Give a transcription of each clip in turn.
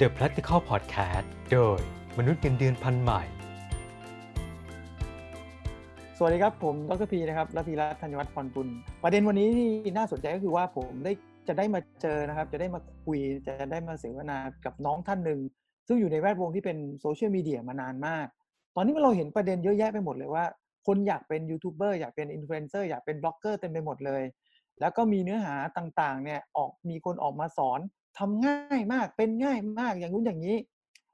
The Practical Podcast โดยมนุษย์เงินเดือนพันธุ์ใหม่ สวัสดีครับ ผมดรพีนะครับรพีรัตน์ธัญวัฒน์พรกุลประเด็นวันนี้ที่น่าสนใจก็คือว่าผมได้จะได้มาเจอนะครับ จะได้มาคุย จะได้มาเสวนากับน้องท่านหนึ่ง ซึ่งอยู่ในแวดวงที่เป็นโซเชียลมีเดียมานานมาก ตอนนี้เราเห็นประเด็นเยอะแยะไปหมดเลยว่า คนอยากเป็นยูทูบเบอร์อยากเป็นอินฟลูเอนเซอร์อยากเป็นบล็อกเกอร์เต็มไปหมดเลย แล้วก็มีเนื้อหาต่างๆเนี่ยออกมีคนออกมาสอน ทำง่ายมากเป็นง่ายมากอย่างนู้นอย่างนี้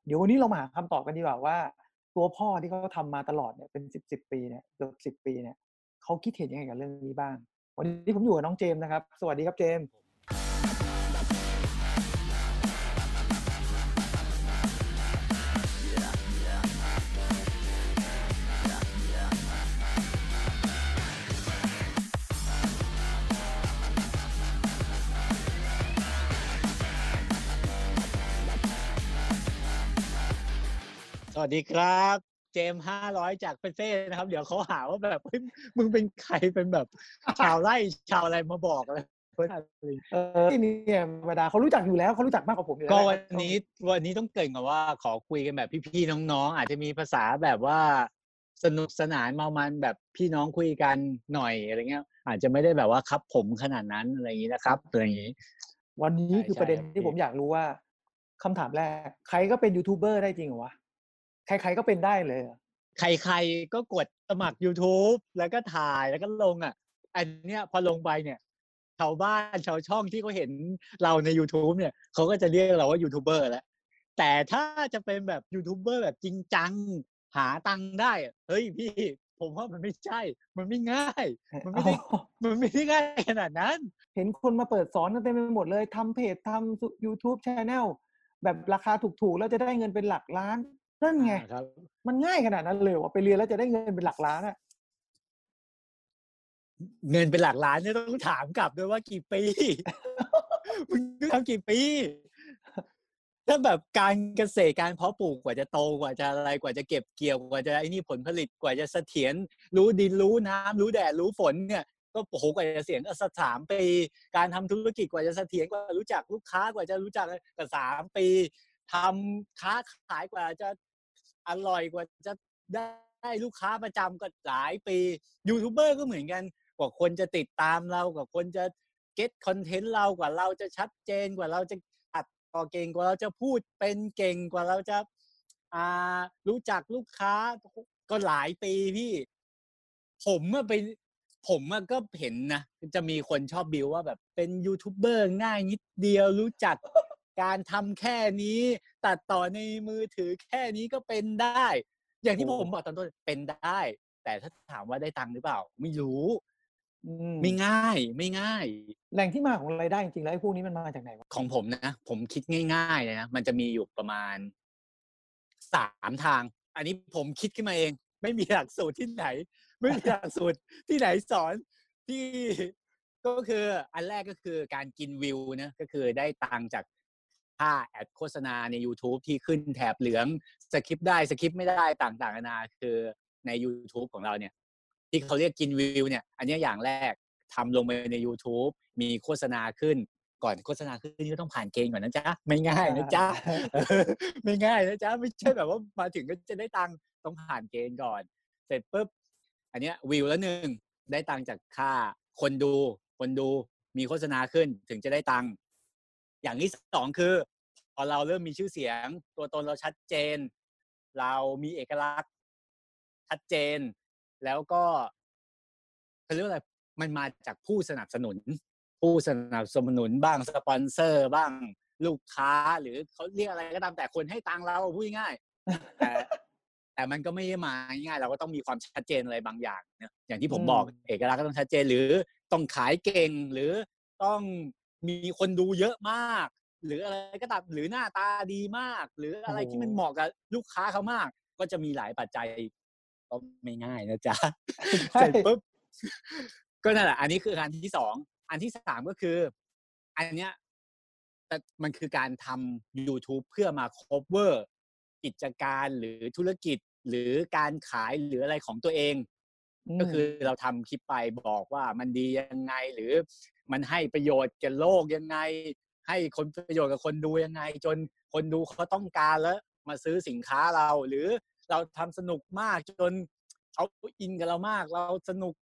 เดี๋ยววันนี้เรามาหาคำตอบกันดีกว่าว่า ตัวพ่อที่เขาทำมาตลอดเนี่ยเป็นสิบสิบปีเนี่ยเกือบสิบปีเนี่ยเขาคิดเห็นยังไงกับเรื่องนี้บ้าง วันนี้ผมอยู่กับน้องเจมส์นะครับ สวัสดีครับเจม ส์สวัสดีครับ เจมห้าร้อยจากเฟเฟ่นะครับ เดี๋ยวเขาหาว่าแบบเฮ้ยมึงเป็นใครเป็นแบบ ชาวไร่ชาวอะไรมาบอกอะไรเพิ่นอะไรเออที่นี่เนี่ยธรรมดาเขารู้จักอยู่แล้วเขารู้จักมากกว่าผมอยู่แล้วก็วันนี้วันนี้ต้องเกรินกับว่าขอคุยกันแบบพี่ๆน้องๆอาจจะมีภาษาแบบว่าสนุกสนานเมามันแบบพี่น้องคุยกันหน่อยอะไรเงี้ย อาจจะไม่ได้แบบว่าครับผมขนาดนั้นอะไรอย่างนี้นะครับอะไรอย่างนี้ วันนี้ใช่คือประเด็นใช่ครับที่ผมอยากรู้ว่าคำถามแรก ใครก็เป็นยูทูบเบอร์ได้จริงเหรอวะ ใครๆก็เป็นได้เลยเหรอใครๆก็กดสมัคร YouTube แล้วก็ถ่ายแล้วก็ลงอะ อันเนี้ยพอลงไปเนี่ยชาวบ้านชาวช่องที่เขาเห็นเราใน YouTube เนี่ยเขาก็จะเรียกเราว่ายูทูบเบอร์แล้ว แต่ถ้าจะเป็นแบบยูทูบเบอร์แบบจริงจัง หาตังค์ได้อะเฮ้ยพี่ ผมว่ามันไม่ใช่ มันไม่ง่าย มันไม่ได้อ๋อมันไม่ได้ง่ายขนาดนั้น เห็นคนมาเปิดสอนกันเต็มไปหมดเลยทำเพจทำ YouTube Channel แบบราคาถูกๆ แล้วจะได้เงินเป็นหลักล้าน นั่นไงอ่าครับ มันง่ายขนาดนั้นเลยเหรอไปเรียนแล้วจะได้เงินเป็นหลักล้านอะเงินเป็นหลักล้านเนี่ยต้องถามกลับด้วยว่ากี่ปีมึงทำกี่ปีถ้าแบบการเกษตรการเพาะปลูกกว่าจะโตกว่าจะอะไรกว่าจะเก็บเกี่ยวกว่าจะไอ้นี่ผลผลิตกว่าจะเสถียรรู้ดินรู้น้ำรู้แดดรู้ฝนเนี่ย ก็โอ้โหกว่าจะเสียงก็สักสามปี การทำธุรกิจกว่าจะเสถียรกว่ารู้จักลูกค้ากว่าจะรู้จักก็สามปีทำค้าขายกว่าจะ อร่อยกว่าจะได้ลูกค้าประจำก็หลายปียูทูบเบอร์ก็เหมือนกันกว่าคนจะติดตามเรากว่าคนจะเก็ตคอนเทนต์เรากว่าเราจะชัดเจนกว่าเราจะอัดต่อเก่งกว่าเราจะพูดเป็นเก่งกว่าเราจะอ่ารู้จักลูกค้าก็หลายปีพี่ ผมอะไปผมอะก็เห็นนะจะมีคนชอบบิวว่าแบบเป็นยูทูบเบอร์ง่ายนิดเดียวรู้จัก การทำแค่นี้ ตัดต่อในมือถือแค่นี้ก็เป็นได้ อย่างที่ผมบอกตอนต้นเป็นได้ แต่ถ้าถามว่าได้ตังค์หรือเปล่า ไม่รู้อืมไม่ง่ายไม่ง่าย แหล่งที่มาของรายได้จริงๆแล้วไอ้พวกนี้มันมาจากไหนวะของผมนะผมคิดง่ายๆเลยนะมันจะมีอยู่ประมาณสามทาง อันนี้ผมคิดขึ้นมาเอง ไม่มีหลักสูตรที่ไหน ไม่มีหลักสูตรที่ไหนสอนที่ก็คืออันแรกก็คือการกินวิวนะก็คือได้ตังค์จาก ค่าแอดโฆษณาใน YouTube ที่ขึ้นแถบเหลืองสคริปต์ได้สคริปต์ไม่ได้ต่างๆนานาคือใน YouTube ของเราเนี่ยที่เขาเรียกกินวิวเนี่ยอันเนี้ยอย่างแรกทำลงไปใน YouTube มีโฆษณาขึ้นก่อนโฆษณาขึ้นนี่ก็ต้องผ่านเกณฑ์ก่อนนะจ๊ะไม่ง่ายนะจ๊ะเออไม่ง่ายนะจ๊ะไม่ใช่แบบว่ามาถึงก็จะได้ตังค์ต้องผ่านเกณฑ์ก่อน เสร็จปุ๊บอันเนี้ยวิวแล้วหนึ่งได้ตังค์จากค่าคนดู คนดูมีโฆษณาขึ้นถึงจะได้ตังค์อย่างที่สองคือพ อเราเริ่มมีชื่อเสียง ตัวตนเราชัดเจน เรามีเอกลักษณ์ ชัดเจน แล้วก็เขาเรียกว่าอะไรมันมาจากผู้สนับสนุน ผู้สนับสนุนบ้างสปอนเซอร์บ้างลูกค้าหรือเขาเรียกอะไรก็ตามแต่คนให้ตังค์เราพูดง่ายๆแต่แต่มันก็ไม่ได้มาง่ายๆเราก็ต้องมีความชัดเจนอะไรบางอย่างนะอย่างที่ผมบอกเอกลักษณ์ก็ต้องชัดเจนหรือต้องขายเก่งหรือต้องมีคนดูเยอะมาก หรืออะไรก็ตามหรือหน้าตาดีมาก หรืออะไรที่มันเหมาะกับลูกค้าเขามาก ก็จะมีหลายปัจจัยก็ไม่ง่ายนะจ๊ะใช่เสร็จปุ๊บก็นั่นแหละ อันนี้คืออันที่สองอันที่สามก็คือ อันเนี้ยแต่มันคือการทำ YouTube เพื่อมา cover กิจการหรือธุรกิจหรือการขายหรืออะไรของตัวเอง ก็คือเราทำคลิปไปบอกว่ามันดียังไง หรือมันให้ประโยชน์แก่โลกยังไง ให้คนประโยชน์กับคนดูยังไง จนคนดูเขาต้องการแล้วมาซื้อสินค้าเรา หรือเราทำสนุกมากจนเขาอินกับเรามาก เราสนุก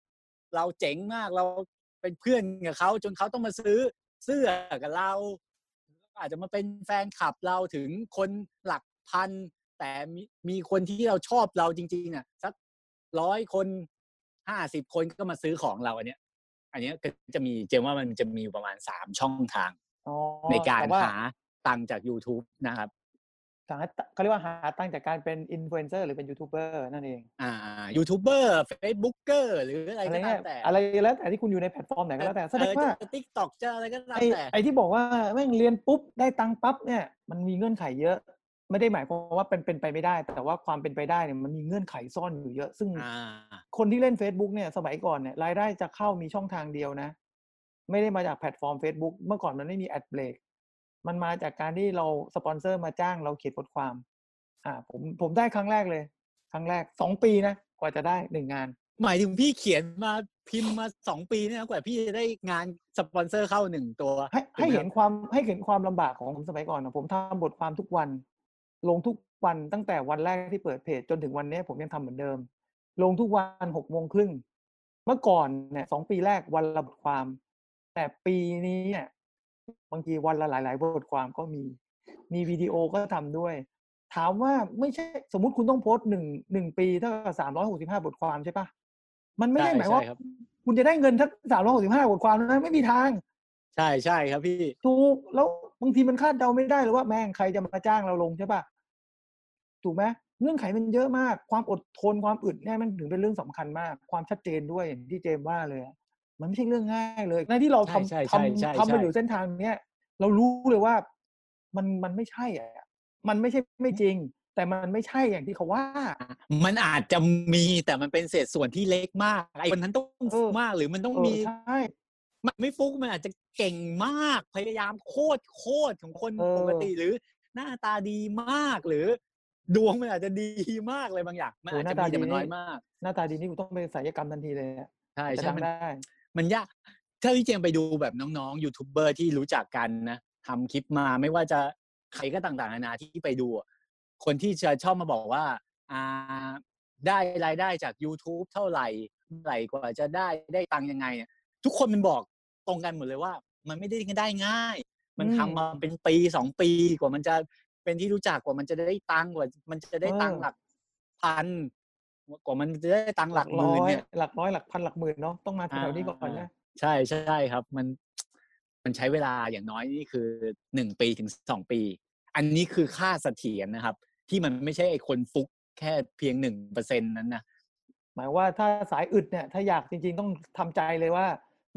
เราเจ๋งมากเราเป็นเพื่อนกับเขาจนเขาต้องมาซื้อเสื้อกับเรา อาจจะมาเป็นแฟนคลับเราถึงคนหลักพัน แต่มีมีคนที่เราชอบเราจริงๆอะสักร้อยคนห้าสิบคนก็มาซื้อของเราอันเนี้ย อันเนี้ยก็จะมีเจมว่ามันจะมีประมาณสามช่องทาง ในการแต่ว่าหาตังค์จาก YouTube นะครับหาเขาเรียกว่าหาตังค์จากการเป็นอินฟลูเอนเซอร์หรือเป็นยูทูบเบอร์นั่นเอง อ่ายูทูบเบอร์เฟซบุ๊กเกอร์หรืออะไรอะไรก็ตาเงี้มยแต่อะไรแล้วแต่ที่คุณอยู่ในแพลตฟอร์มไหนก็แล้วแต่แสดงว่าติ๊กต็อกจะอะไรก็ตามไอ้แต่ไอ้ที่บอกว่าแม่งเรียนปุ๊บได้ตังค์ปั๊บเนี่ยมันมีเงื่อนไขเยอะ ไม่ได้หมายความว่าเป็นเป็นไปไม่ได้ แต่ว่าความเป็นไปได้เนี่ยมันมีเงื่อนไขซ่อนอยู่เยอะ ซึ่งอ่าคนที่เล่น Facebook เนี่ยสมัยก่อนเนี่ยรายได้จะเข้ามีช่องทางเดียวนะ ไม่ได้มาจากแพลตฟอร์ม Facebook เมื่อก่อนมันไม่มี ad break มันมาจากการที่เราสปอนเซอร์มาจ้างเราเขียนบทความ อ่า ผมผมได้ครั้งแรกเลย ครั้งแรกสองปีนะกว่าจะได้หนึ่งงาน หมายถึงพี่เขียนมาพิมพ์มาสองปีเนี่ยนะกว่าพี่จะได้งานสปอนเซอร์เข้าหนึ่งตัว ให้ถูกให้ไมเห็นครับความให้เห็นความลำบากของผมสมัยก่อนนะผมทำบทความทุกวัน ลงทุกวันตั้งแต่วันแรกที่เปิดเพจจนถึงวันนี้ผมยังทำเหมือนเดิม ลงทุกวันหกโมงครึ่งเมื่อก่อนเนี่ยสองปีแรกวันละบทความ แต่ปีนี้เนี่ยบางทีวันละหลาย ๆ บทความก็มี มีวิดีโอก็ทำด้วย ถามว่าไม่ใช่สมมุติคุณต้องโพสต์หนึ่งหนึ่งปีเท่ากับสามร้อยหกสิบห้าบทความใช่ปะมันไม่ได้ใช่หมายว่าใช่ครับคุณจะได้เงินทั้งสามร้อยหกสิบห้าบทความนะไม่มีทาง ใช่ใช่ครับพี่ถูกแล้วบางทีมันคาดเดาไม่ได้เลยว่าแม่งใครจะมาจ้างเราลงใช่ปะถูกไหมเงื่อนไขมันเยอะมาก ความอดทนความอึดเนี่ยมันถึงเป็นเรื่องสำคัญมาก ความชัดเจนด้วยอย่างที่เจมส์ว่าเลยอะ มันไม่ใช่เรื่องง่ายเลยในที่เราทำใช่ใช่ใช่ทำทำไปใช่อยู่เส้นทางเนี้ยเรารู้เลยว่ามันมันไม่ใช่อะมันไม่ใช่ไม่จริง แต่มันไม่ใช่อย่างที่เขาว่า มันอาจจะมีแต่มันเป็นเศษส่วนที่เล็กมากไอ้คนนั้นต้องเออมากหรือมันต้องเออมีใช่มันไม่ฟุกมันอาจจะเก่งมากพยายามโคตรโคตรของคนเออปกติหรือ หน้าตาดีมากหรือ ดวงมันอาจจะดีมากเลยบางอย่างมันโอ้อาจหน้าจะตามีแต่มันดีน้อยมาก หน้าตาดีนี่กูต้องไปศัลยกรรมทันทีเลยอะใช่จะใช่ดังมันได้ มันยากถ้าพี่เจมส์ไปดูแบบน้องๆยูทูบเบอร์ที่รู้จักกันนะทำคลิปมาไม่ว่าจะใครก็ต่างๆนานาที่ไปดูอะคนที่จะชอบมาบอกว่าอ่าได้รายได้จาก YouTube เท่าไหร่เมื่อไหร่กว่าจะได้ได้ตังค์ยังไงเนี่ยทุกคนมันบอกตรงกันหมดเลยว่า มันไม่ได้ได้ง่าย มันอืมทำมาเป็นปีสองปีกว่ามันจะเป็นที่รู้จักกว่ามันจะได้ตังค์กว่า มันจะได้ตังค์เออหลักพัน กว่ามันจะได้ตังค์หลักหร้อมื่นยเนี่ยหลักร้อยหลักพันหลักหมื่นเนาะต้องมาแถวๆนี้ก่อนอ่านะใช่ใช่ครับ มันมันใช้เวลาอย่างน้อยนี่คือหนึ่งปีถึงสองปี อันนี้คือค่าเสถียรนะครับ ที่มันไม่ใช่ไอ้คนฟุกแค่เพียงหนึ่งเปอร์เซ็นนั้นนะหมายว่าถ้าสายอึดเนี่ยถ้าอยากจริง ๆ ต้องทำใจเลยว่า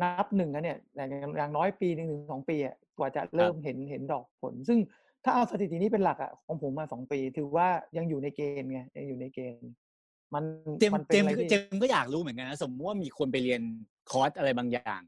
นับหนึ่งนะเนี่ยอย่างอย่างน้อยปีหนึ่งถึงสองปีอะกว่าจะเริ่มเห็นเห็นดอกผล ซึ่งถ้าเอาสถิตินี้เป็นหลักอะของผมมาสองปี ถือว่ายังอยู่ในเกณฑ์ไงยังอยู่ในเกณฑ์ มันเจมมันเจเป็นมอะไรที่เจมก็อยากรู้เหมือนกันนะสมมติว่ามีคนไปเรียนคอร์สอะไรบางอย่าง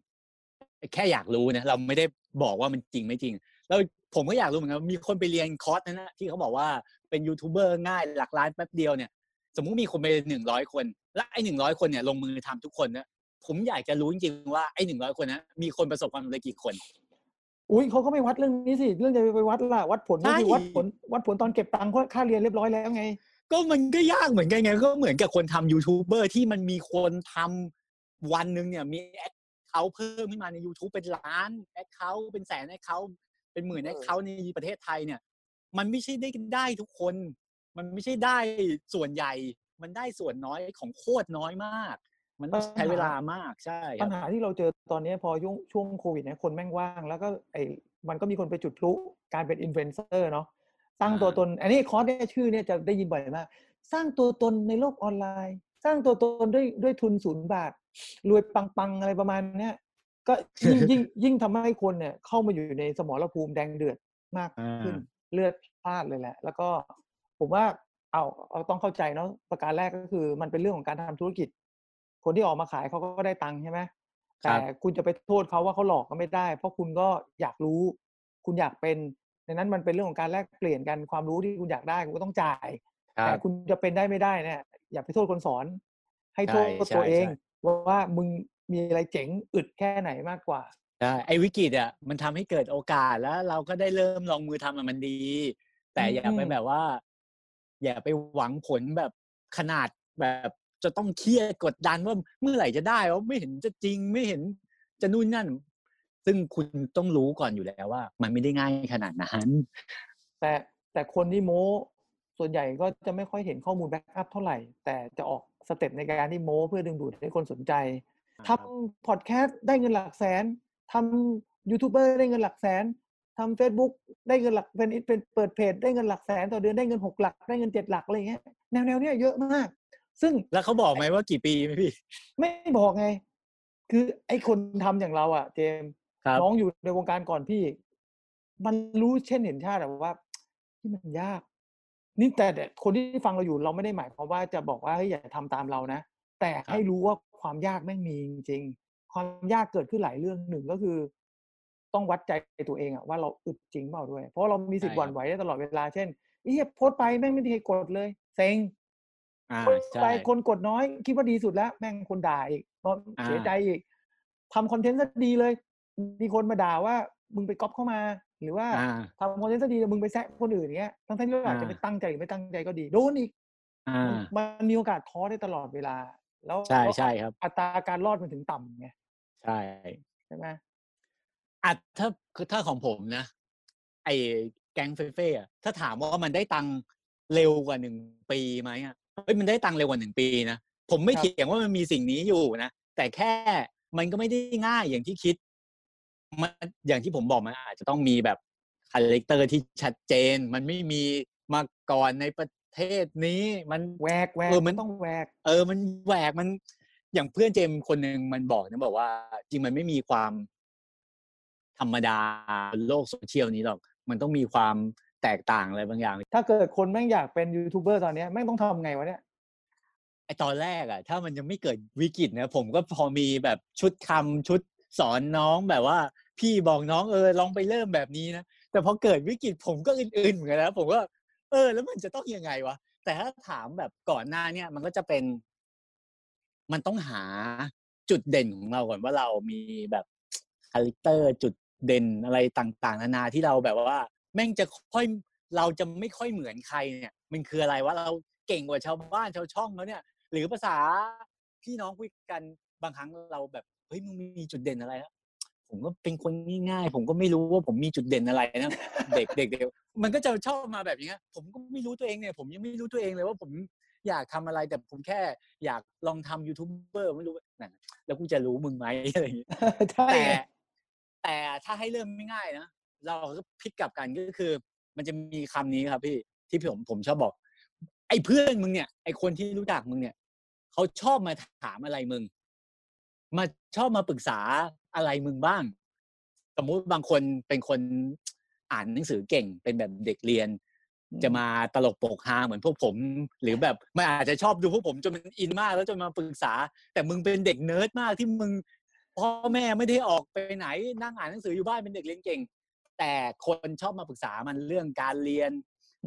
แค่อยากรู้นะเราไม่ได้บอกว่ามันจริงไม่จริง แล้วผมก็อยากรู้เหมือนกันว่ามีคนไปเรียนคอร์สนั้นนะที่เขาบอกว่าเป็นยูทูบเบอร์ง่ายหลักล้านแป๊บเดียวเนี่ย สมมุติมีคนไปหนึ่งร้อยคน และไอ้หนึ่งร้อยคนเนี่ยลงมือทำทุกคนนะผมอยากจะรู้จริงๆว่าไอ้หนึ่งร้อยคนนะมีคนประสบความสำเร็จกี่คน อุ้ยเขาก็ไม่วัดเรื่องนี้สิเรื่องจะไปวัดล่ะวัดผลก็คือใช่วัดผลวัดผลตอนเก็บตังค์ค่าเรียนเรียบร้อยแล้วไง ก็มันก็ยากเหมือนกันไงก็เหมือนกับคนทำยูทูบเบอร์ที่มันมีคนทำวันหนึ่งเนี่ยมีแอคเขาเพิ่มขึ้นมาใน YouTube เป็นล้านแอคเขาเป็นแสนแอคเขาเป็นหมื่นเอแออคเขาในประเทศไทยเนี่ย มันไม่ใช่ได้ได้ทุกคน มันไม่ใช่ได้ส่วนใหญ่ มันได้ส่วนน้อยของโคตรน้อยมาก มันต้องใช้เวลามากใช่ครับ ปัญหาที่เราเจอตอนนี้พอช่วงช่วงโควิดเนี่ยคนแม่งว่าง แล้วก็ไอ้มันก็มีคนไปจุดพลุการเป็นอินฟลูเอนเซอร์เนาะ สร้างตัวตน อันนี้คอร์สเนี่ยชื่อเนี่ยจะได้ยินบ่อยมาก สร้างตัวตนในโลกออนไลน์ สร้างตัวตนด้วยด้วยทุนศูนย์บาท รวยปังๆอะไรประมาณเนี้ยก็ยิ่งยิ่งยิ่งทำให้คนเนี่ยเข้ามาอยู่ในสมรภูมิแดงเดือดมากขึ้นอ่าเลือดพลาดเลยแหละ แล้วก็ผมว่าเอาเอาต้องเข้าใจเนาะประการแรกก็คือมันเป็นเรื่องของการทำธุรกิจ คนที่ออกมาขายเขาก็ได้ตังค์ใช่ไหมครัแต่บคุณจะไปโทษเขาว่าเขาหลอกก็ไม่ได้ เพราะคุณก็อยากรู้ คุณอยากเป็น ดังนั้นมันเป็นเรื่องของการแลกเปลี่ยนกันความรู้ที่คุณอยากได้คุณก็ต้องจ่ายครัแต่บคุณจะเป็นได้ไม่ได้เนี่ยอย่าไปโทษคนสอน ให้โทษใช่ตัวเองใช่ว่าว่ามึงมีอะไรเจ๋งอึดแค่ไหนมากกว่าใช่ไอ้วิกฤตอะมันทำให้เกิดโอกาสแล้ว เราก็ได้เริ่มลองมือทำอะมันดี แต่อย่าไปอืมแบบว่า อย่าไปหวังผลแบบขนาดแบบจะต้องเครียดกดดันว่าเมื่อไหร่จะได้ว่าไม่เห็นจะจริงไม่เห็นจะนู่นนั่น ซึ่งคุณต้องรู้ก่อนอยู่แล้วว่า มันไม่ได้ง่ายขนาดนั้น แต่แต่คนที่โม้ส่วนใหญ่ก็จะไม่ค่อยเห็นข้อมูล backup เท่าไหร่ แต่จะออก step ในการที่โม้เพื่อดึงดูดให้คนสนใจทำพอดแคสต์ได้เงินหลักแสนทำยูทูบเบอร์ได้เงินหลักแสนทำเฟซบุ๊กได้เงินหลักเป็นเป็นเปิดเพจได้เงินหลักแสนต่อเดือนได้เงินหกหลักได้เงินเจ็ดหลักอะไรอย่างเงี้ยแนวแนวเนี้ยเยอะมาก ซึ่งแล้วเขาบอกไหมว่ากี่ปีไหมพี่ ไม่บอกไง คือไอ้คนทำอย่างเราอะ เจมส์ครับ น้องอยู่ในวงการก่อนพี่ มันรู้เช่นเห็นชาติอะว่าที่มันยาก นี่แต่แต่คนที่ฟังเราอยู่เราไม่ได้หมายความว่าจะบอกว่าเฮ้ยอย่าทำตามเรานะ แต่ให้รู้ว่าความยากแม่งมีจริงๆความยากเกิดขึ้นหลายเรื่องหนึ่งก็คือ ต้องวัดใจตัวเองอะว่าเราอึดจริงเปล่าด้วย เพราะเรามีสิทธิ์หวั่นไหวได้ตลอดเวลาเช่นเฮียโพสต์ไปแม่งไม่มีใครกดเลย เซ็งอ่าโพสต์ใช่ไปคนกดน้อย คิดว่าดีสุดแล้ว แม่งคนด่าอีกก็อ่าเสียใจอีกทำคอนเทนต์ซะดีเลย มีคนมาด่าว่ามึงไปก๊อปเข้ามา หรือว่าอ่าทำคอนเทนต์ซะดีแต่มึงไปแซะคนอื่นอย่างเงี้ยทั้งๆที่เราอาจจะอ่าไม่ตั้งใจหรือไม่ตั้งใจก็ดีโดนอีกอ่ามันมีโอกาสท้อได้ตลอดเวลา แล้วใช่ใช่ครับ อัตราการรอดมันถึงต่ำไงใช่ใช่ไหมอะถ้าคือถ้าของผมนะ ไอ้แก๊งเฟ็ดเฟ่อะถ้าถามว่ามันได้ตังค์เร็วกว่าหนึ่งปีไหมอะเฮ้ยมันได้ตังค์เร็วกว่าหนึ่งปีนะผมไม่เถียงว่ามันมีสิ่งนี้อยู่นะแต่แค่มันก็ไม่ได้ง่ายอย่างที่คิด มันอย่างที่ผมบอกมันอาจจะต้องมีแบบ character ที่ชัดเจน มันไม่มีมาก่อนในประเทศนี้มันแหวกแหวกเออมันต้องแหวก เออมันแหวกมัน อย่างเพื่อนเจมส์คนหนึ่งมันบอกนะบอกว่า จริงมันไม่มีความธรรมดาบนโลกโซเชียลนี้หรอก มันต้องมีความแตกต่างอะไรบางอย่าง ถ้าเกิดคนแม่งอยากเป็นยูทูบเบอร์ตอนเนี้ยแม่งต้องทำไงวะเนี่ยไอตอนแรกอะถ้ามันยังไม่เกิดวิกฤตนะผมก็พอมีแบบชุดคำชุดสอนน้องแบบว่า พี่บอกน้องเออลองไปเริ่มแบบนี้นะแต่พอเกิดวิกฤตผมก็อึนๆเหมือนกันนะผมก็เออ แล้วมันจะต้องยังไงวะแต่ถ้าถามแบบก่อนหน้าเนี่ยมันก็จะเป็น มันต้องหาจุดเด่นของเราก่อนว่าเรามีแบบ character จุดเด่นอะไรต่างๆ นานาที่เราแบบว่า แม่งจะค่อยเราจะไม่ค่อยเหมือนใครเนี่ย มันคืออะไรว่าเราเก่งกว่าชาวบ้านชาวช่องแล้วเนี่ย หรือภาษาพี่น้องคุยกันบางครั้งเราแบบเฮ้ยมึงมีจุดเด่นอะไร ผมก็เป็นคนง่ายๆ ผมก็ไม่รู้ว่าผมมีจุดเด่นอะไรนะเด็กเด็กเด็กมันก็จะชอบมาแบบอย่างเงี้ยผมก็ไม่รู้ตัวเองเนี่ยผมยังไม่รู้ตัวเองเลยว่าผมอยากทำอะไรแต่ผมแค่อยากลองทำยูทูบเบอร์ไม่รู้ว่านั่นแล้วกูจะรู้มึงไหมอะไรอย่างเงี้ยใช่แต่ไงแต่ถ้าให้เริ่มไม่ง่ายนะเราก็พลิกกลับกันก็คือ มันจะมีคำนี้ครับพี่ที่ผมผมชอบบอก ไอ้เพื่อนมึงเนี่ยไอ้คนที่รู้จักมึงเนี่ยเขาชอบมาถามอะไรมึง มาชอบมาปรึกษา อะไรมึงบ้าง สมมุติบางคนเป็นคนอ่านหนังสือเก่งเป็นแบบเด็กเรียน จะมาตลกโปกฮาเหมือนพวกผม หรือแบบไม่อาจจะชอบดูพวกผมจนมัน in มาก แล้วจนมาปรึกษา แต่มึงเป็นเด็กเนิร์ดมากที่มึงพ่อแม่ไม่ได้ออกไปไหนนั่งอ่านหนังสืออยู่บ้านเป็นเด็กเรียนเก่ง แต่คนชอบมาปรึกษามันเรื่องการเรียน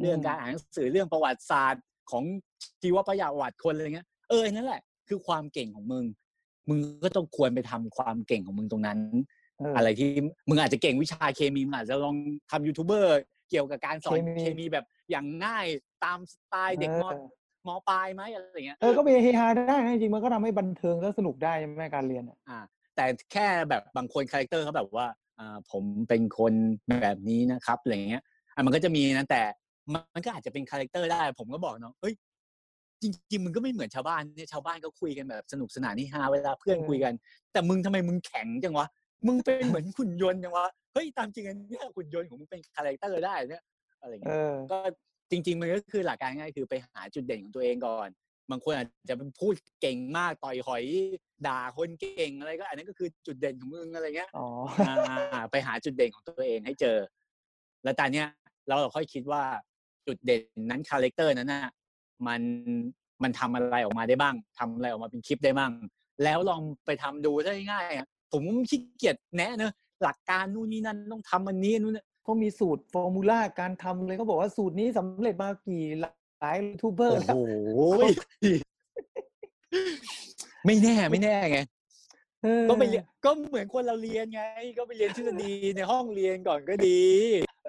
เรื่องการอ่านหนังสือเรื่องประวัติศาสตร์ของชีวประวัติคนอะไรเงี้ยเออนั่นแหละ คือความเก่งของมึง มึงก็ต้องควรไปทำความเก่งของมึงตรงนั้นเอออะไรที่มึงอาจจะเก่งวิชาเคมีมึงอาจจะลองทำยูทูบเบอร์เกี่ยวกับการสอนเคมีเคมีแบบอย่างง่ายตามสไตล์เด็กมออมปลายไหมอะไรเงี้ยเออก็ไปเฮฮาได้นะจริงๆมันก็ทำให้บันเทิงและสนุกได้ใช่ไหมการเรียนอะอ่า แต่แค่แบบบางคน character เขาแบบว่าอ่าผมเป็นคนแบบนี้นะครับอะไรเงี้ยอะมันก็จะมีนะแต่มันก็อาจจะเป็น character ได้ ผมก็บอกน้องเฮ้ย จริงๆมึงก็ไม่เหมือนชาวบ้านเนี่ยชาวบ้านก็คุยกันแบบสนุกสนานนี่ฮาเวลาเพื่อนคุยกัน แต่มึงทำไมมึงแข็งจังวะมึงเป็นเหมือนหุ่นยนต์จังวะเฮ้ยตามจริงอันเนี้ยหุ่นยนต์ของมึงเป็น character ได้เนี่ยอะไรเงี้ยเออก็จริง ๆ มันก็คือหลักการง่ายคือไปหาจุดเด่นของตัวเองก่อน บางคนอาจจะเป็นพูดเก่งมากต่อยหอยด่าคนเก่งอะไรก็ อันนั้นก็คือจุดเด่นของมึงอะไรเงี้ยอ๋ออ่าไปหาจุดเด่นของตัวเองให้เจอ แล้วตอนเนี้ยเราเราค่อยคิดว่าจุดเด่นนั้น character นั้นน่ะ มันมันทำอะไรออกมาได้บ้างทำอะไรออกมาเป็นคลิปได้บ้าง แล้วลองไปทำดูได้ง่ายๆอะผมขี้เกียจแนะเนอะหลักการนู่นนี่นั่นต้องทำอันนี้นู่นนเขามีสูตรฟอร์มูลาการทำเลยเขาบอกว่าสูตรนี้สำเร็จมากี่หลายยูทูบเบอร์โอ้แล้วโหไม่แน่ไม่แน่ไงออก็ไปเรียนก็เหมือนคนเราเรียนไง ก็ไปเรียนทฤษฎีในห้องเรียนก่อนก็ดี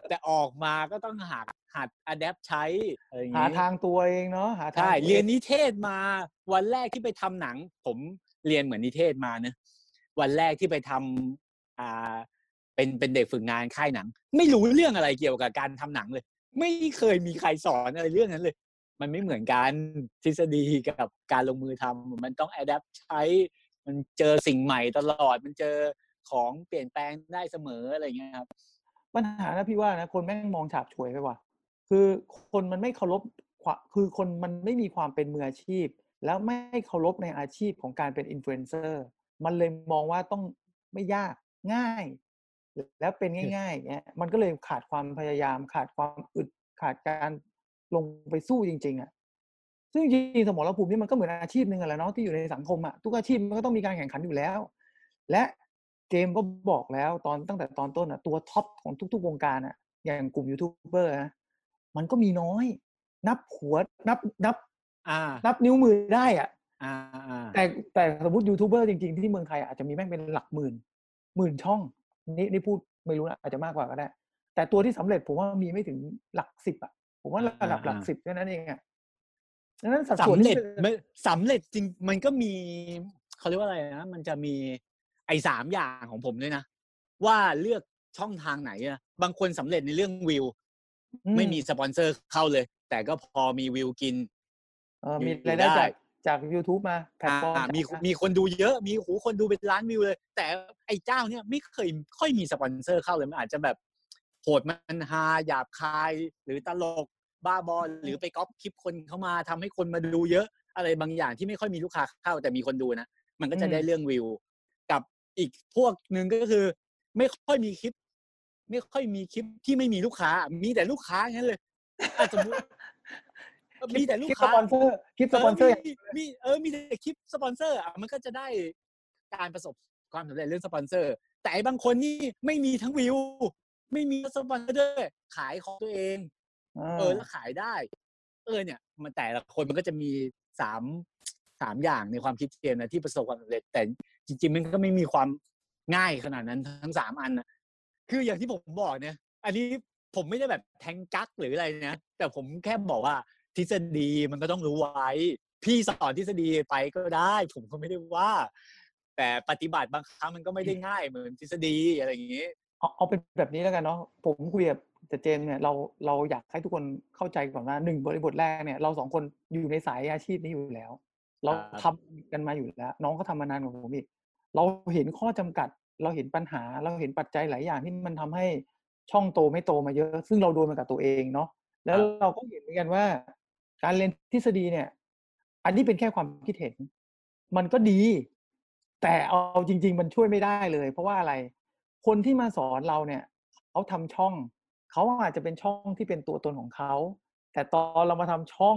แต่ออกมาก็ต้องหัด หัดอัดแอปใช้อะไรอย่างหานี้ทางตัวเองเนาะหาทางใช่ตัวองเรียนนิเทศมา วันแรกที่ไปทำหนัง ผมเรียนเหมือนนิเทศมาเนอะวันแรกที่ไปทำอ่าเป็นเป็นเด็กฝึกงานค่ายหนัง ไม่รู้เรื่องอะไรเกี่ยวกับการทำหนังเลย ไม่เคยมีใครสอนอะไรเรื่องนั้นเลย มันไม่เหมือนกันทฤษฎีกับการลงมือทำมันต้อง adapt ใช้ มันเจอสิ่งใหม่ตลอด มันเจอของเปลี่ยนแปลงได้เสมออะไรอย่างเงี้ยครับ ปัญหานะพี่ว่านะคนแม่งมองฉาบฉวยไปว่ะ คือคนมันไม่เคารพความคือคนมันไม่มีความเป็นมืออาชีพ แล้วไม่เคารพในอาชีพของการเป็นอินฟลูเอนเซอร์มันเลยมองว่าต้องไม่ยากง่าย แล้วเป็นง่ายๆอย่างเงี้ยมันก็เลยขาดความพยายาม ขาดความอึดขาดการลงไปสู้จริง ๆอะซึ่งจริงๆสมรภูมินี่มันก็เหมือนอาชีพหนึ่งอะแหละเนาะที่อยู่ในสังคมอะทุกอาชีพมันก็ต้องมีการแข่งขันอยู่แล้ว และเจมส์ก็บอกแล้วตอนตั้งแต่ตอนต้นอะตัวท็อปของทุก ๆ วงการอะอย่างกลุ่มยูทูบเบอร์นะ มันก็มีน้อย นับหัวนับนับอ่านับนิ้วมือได้อะอ่าอ่าแต่แต่สมมติยูทูบเบอร์จริง ๆ ที่เมืองไทยอาจจะมีแม่งเป็นหลักหมื่น หมื่นช่อง นี่นี่พูดไม่รู้นะอาจจะมากกว่าก็ได้ แต่ตัวที่สำเร็จผมว่ามีไม่ถึงหลักสิบอะ ผมว่าระดับหลักสิบแค่นั้นเองอะดังนั้นสัดส่วนสำเร็จที่เป็นไม่สำเร็จจริงมันก็มีเขาเรียกว่าอะไรนะมันจะมีไอ้สามอย่างของผมด้วยนะ ว่าเลือกช่องทางไหนอะบางคนสำเร็จในเรื่องวิวอือ ไม่มีสปอนเซอร์เข้าเลย แต่ก็พอมีวิวกินเออมีอยู่รายได้ได้จากจาก YouTube มาแพลตฟอร์มอ่ามีจากมีคนดูเยอะมีหูคนดูเป็นล้านวิวเลย แต่ไอ้เจ้าเนี่ยไม่เคยค่อยมีสปอนเซอร์เข้าเลยมันอาจจะแบบโหดมันฮาหยาบคายหรือตลกบ้าบอหรือไปก๊อปคลิปคนเข้ามาทำให้คนมาดูเยอะ อะไรบางอย่างที่ไม่ค่อยมีลูกค้าเข้าแต่มีคนดูนะ มันก็จะได้เรื่องวิว กับอีกพวกหนึ่งก็คือ ไม่ค่อยมีคลิป ไม่ค่อยมีคลิปที่ไม่มีลูกค้า มีแต่ลูกค้าอย่างนั้นเลยอะสมมติมีแต่ลูกค้าคลิปสปอนเซอร์คลิปสปอนเซอร์มีมีเออมีแต่คลิปสปอนเซอร์อะมันก็จะได้การประสบความสำเร็จเรื่องสปอนเซอร์ แต่ไอ้บางคนนี่ไม่มีทั้งวิว ไม่มีสปอนเซอร์ด้วยขายของตัวเองเออแล้วขายได้ เออเนี่ย มันแต่ละคนมันก็จะมีสามสามอย่างในความคิดเจมนะที่ประสบความสำเร็จ แต่จริง ๆ มันก็ไม่มีความง่ายขนาดนั้นทั้งสามอันนะ คืออย่างที่ผมบอกเนี่ย อันนี้ผมไม่ได้แบบแทงกักหรืออะไรนะ แต่ผมแค่บอกว่าทฤษฎีมันก็ต้องรู้ไว้ พี่สอนทฤษฎีไปก็ได้ ผมก็ไม่ได้ว่า แต่ปฏิบัติบางครั้งมันก็ไม่ได้ง่ายเหมือนทฤษฎีอะไรอย่างนี้เอาเอาเป็นแบบนี้แล้วกันเนาะผมคุยกับเจมส์เนี่ยเราเราอยากให้ทุกคนเข้าใจก่อนว่าหนึ่งบริบทแรกเนี่ย เราสองคนอยู่ในสายอาชีพนี้อยู่แล้ว เราครับทำกันมาอยู่แล้ว น้องก็ทำมานานกว่าผมอีกเราเห็นข้อจำกัด เราเห็นปัญหาเราเห็นปัจจัยหลายอย่างที่มันทำให้ช่องโตไม่โตมาเยอะ ซึ่งเราโดนมากับตัวเองเนาะแล้วเราก็เห็นเหมือนกันว่า การเรียนทฤษฎีเนี่ย อันนี้เป็นแค่ความคิดเห็น มันก็ดี แต่เอาจริง ๆ มันช่วยไม่ได้เลย เพราะว่าอะไร คนที่มาสอนเราเนี่ยเขาทำช่องเขาอาจจะเป็นช่องที่เป็นตัวตนของเขาแต่ตอนเรามาทำช่อง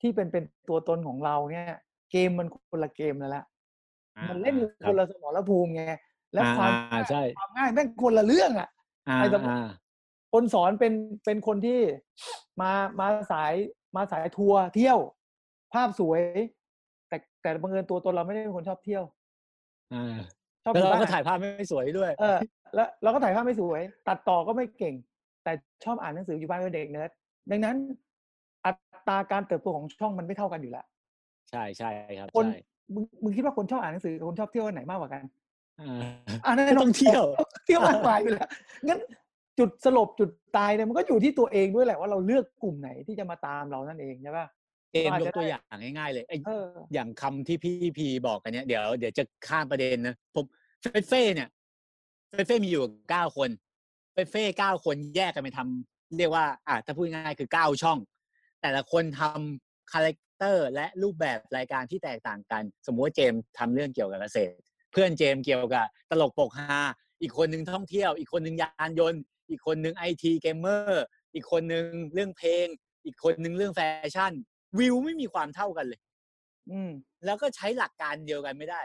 ที่เป็นเป็นตัวตนของเราเนี่ย เกมมันคนละเกมแล้วละมันเล่นคนละสมรภูมิไง และความอ่าใช่ความง่ายแม่งคนละเรื่องอะอ่าไอ้สมมุติอ่าคนสอนเป็นเป็นคนที่มามาสายมาสายทัวร์เที่ยว ภาพสวย แต่แต่บังเอิญตัวตนเราไม่ได้เป็นคนชอบเที่ยวอ่าชอบแล้วอยู่เราบ้านก็ถ่ายภาพไม่สวยด้วย เออ แล้วเราก็ถ่ายภาพไม่สวย ตัดต่อก็ไม่เก่ง แต่ชอบอ่านหนังสืออยู่บ้านเป็นเด็กเนิร์ดดังนั้น อัตราการเติบโตของช่องมันไม่เท่ากันอยู่แล้วใช่ใช่ครับคนใช่มึงมึงคิดว่าคนชอบอ่านหนังสือกับคนชอบเที่ยวอันไหนมากกว่ากัน อ่าอ่าแน่นก็นต้องเที่ยวเที่ยวมากกว่าอยู่แล้วงั้นจุดสลบจุดตายเนี่ยมันก็อยู่ที่ตัวเองด้วยแหละว่าเราเลือกกลุ่มไหนที่จะมาตามเรานั่นเองใช่ปะเกมอาจยจะกตัวได้อย่างง่ายๆเลยไอ้เอออย่างคำที่พี่พีบอกกันเนี้ยเดี๋ยวเดี๋ยวจะข้ามประเด็นนะผมเฟเฟ่เนี่ยเฟเฟ่มีอยู่เก้าคนเฟเฟ่เก้าคนแยกกันไปทำเรียกว่าอะถ้าพูดง่ายๆคือเก้าช่อง แต่ละคนทำคาแรคเตอร์และรูปแบบรายการที่แตกต่างกัน สมมติว่าเจมส์ทำเรื่องเกี่ยวกับเกษตรเพื่อนเจมส์เกี่ยวกับ ตลกปกฮาอีกคนหนึ่งท่องเที่ยว อีกคนหนึ่งยานยนต์ อีกคนหนึ่งไอทีเกมเมอร์อีกคนหนึ่งเรื่องเพลง อีกคนหนึ่งเรื่องแฟชั่น วิวไม่มีความเท่ากันเลย อืม แล้วก็ใช้หลักการเดียวกันไม่ได้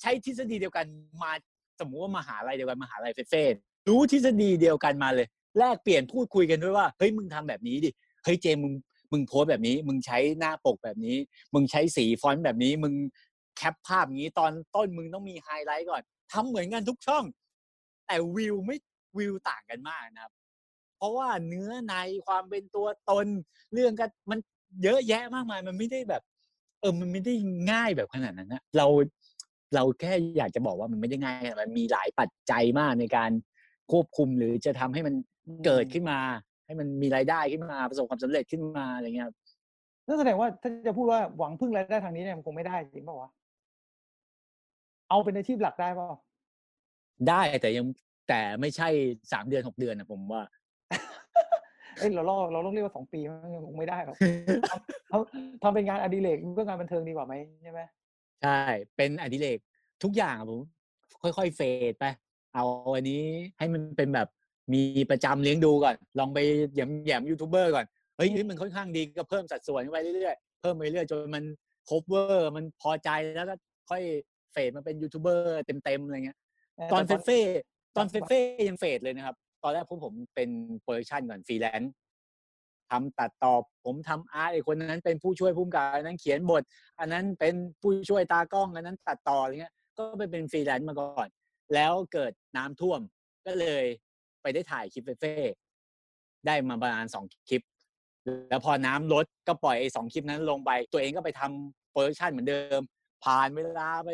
ใช้ทฤษฎีเดียวกันมาสมมุติว่ามหาลัยเดียวกันมหาลัยเฟ็ดเฟ่รู้ทฤษฎีเดียวกันมาเลย แลกเปลี่ยนพูดคุยกันด้วยว่าเฮ้ยมึงทำแบบนี้ดิเฮ้ยเจมส์มึงมึงโพสต์แบบนี้ มึงใช้หน้าปกแบบนี้ มึงใช้สีฟอนต์แบบนี้ มึง แคปภาพอย่างนี้ตอนต้นมึงต้องมีไฮไลท์ก่อนทำเหมือนกันทุกช่อง แต่วิวไม่วิวต่างกันมากนะครับ เพราะว่าเนื้อในความเป็นตัวตนเรื่องกันมันเยอะแยะมากมาย มันไม่ได้แบบ เออมันไม่ได้ง่ายแบบขนาดนั้นนะเราเราแค่อยากจะบอกว่ามันไม่ได้ง่ายอะมันมีหลายปัจจัยมากในการควบคุมหรือจะทำให้มันเกิดขึ้นมา ให้มันมีรายได้ขึ้นมาประสบความสำเร็จขึ้นมาอะไรเงี้ยครับนั่นแสดงว่าถ้าจะพูดว่าหวังพึ่งรายได้ทางนี้เนี่ยมันคงไม่ได้จริงเปล่าวะ เอาเป็นอาชีพหลักได้เปล่าได้แต่ยังแต่ไม่ใช่สามเดือนหกเดือนนะผมว่าเอ้ยเราลอกเราต้องเรียกว่าสองปีมันคงไม่ได้หรอกทำทำเป็นงานอดิเรกเพื่องานบันเทิงดีกว่าไหมใช่ไหมใช่ เป็นอดิเรกทุกอย่างอะผมค่อยๆเฟดไป เอาอันนี้ให้มันเป็นแบบมีประจำเลี้ยงดูก่อน ลองไปแหยมแหยมยูทูบเบอร์ก่อนเฮ้ยเฮ้ยมันค่อนข้างดีก็เพิ่มสัดส่วนไปเรื่อยๆเพิ่มไปเรื่อยๆจนมันครบเวอร์มันพอใจแล้วก็ค่อย fade มาเป็นยูทูบเบอร์เต็มๆอะไรเงี้ย ตอนเฟ็ดเฟ่ตอนเฟ็ดเฟ่ยัง fade เลยนะครับ ตอนแรกพวกผมเป็น production ก่อนฟรีแลนซ์ทำตัดต่อผมทำ art ไอ้คนนั้นเป็นผู้ช่วยผู้กำกับอันนั้นเขียนบท อันนั้นเป็นผู้ช่วยตากล้องอันนั้นตัดต่ออะไรเงี้ย ก็ไปเป็นฟรีแลนซ์มาก่อน แล้วเกิดน้ำท่วมก็เลยไปได้ถ่ายคลิปเฟ็ดเฟ่ได้มาประมาณสองคลิป แล้วพอน้ำลดก็ปล่อยไอ้สองคลิปนั้นลงไป ตัวเองก็ไปทำ production เหมือนเดิม ผ่านเวลาไป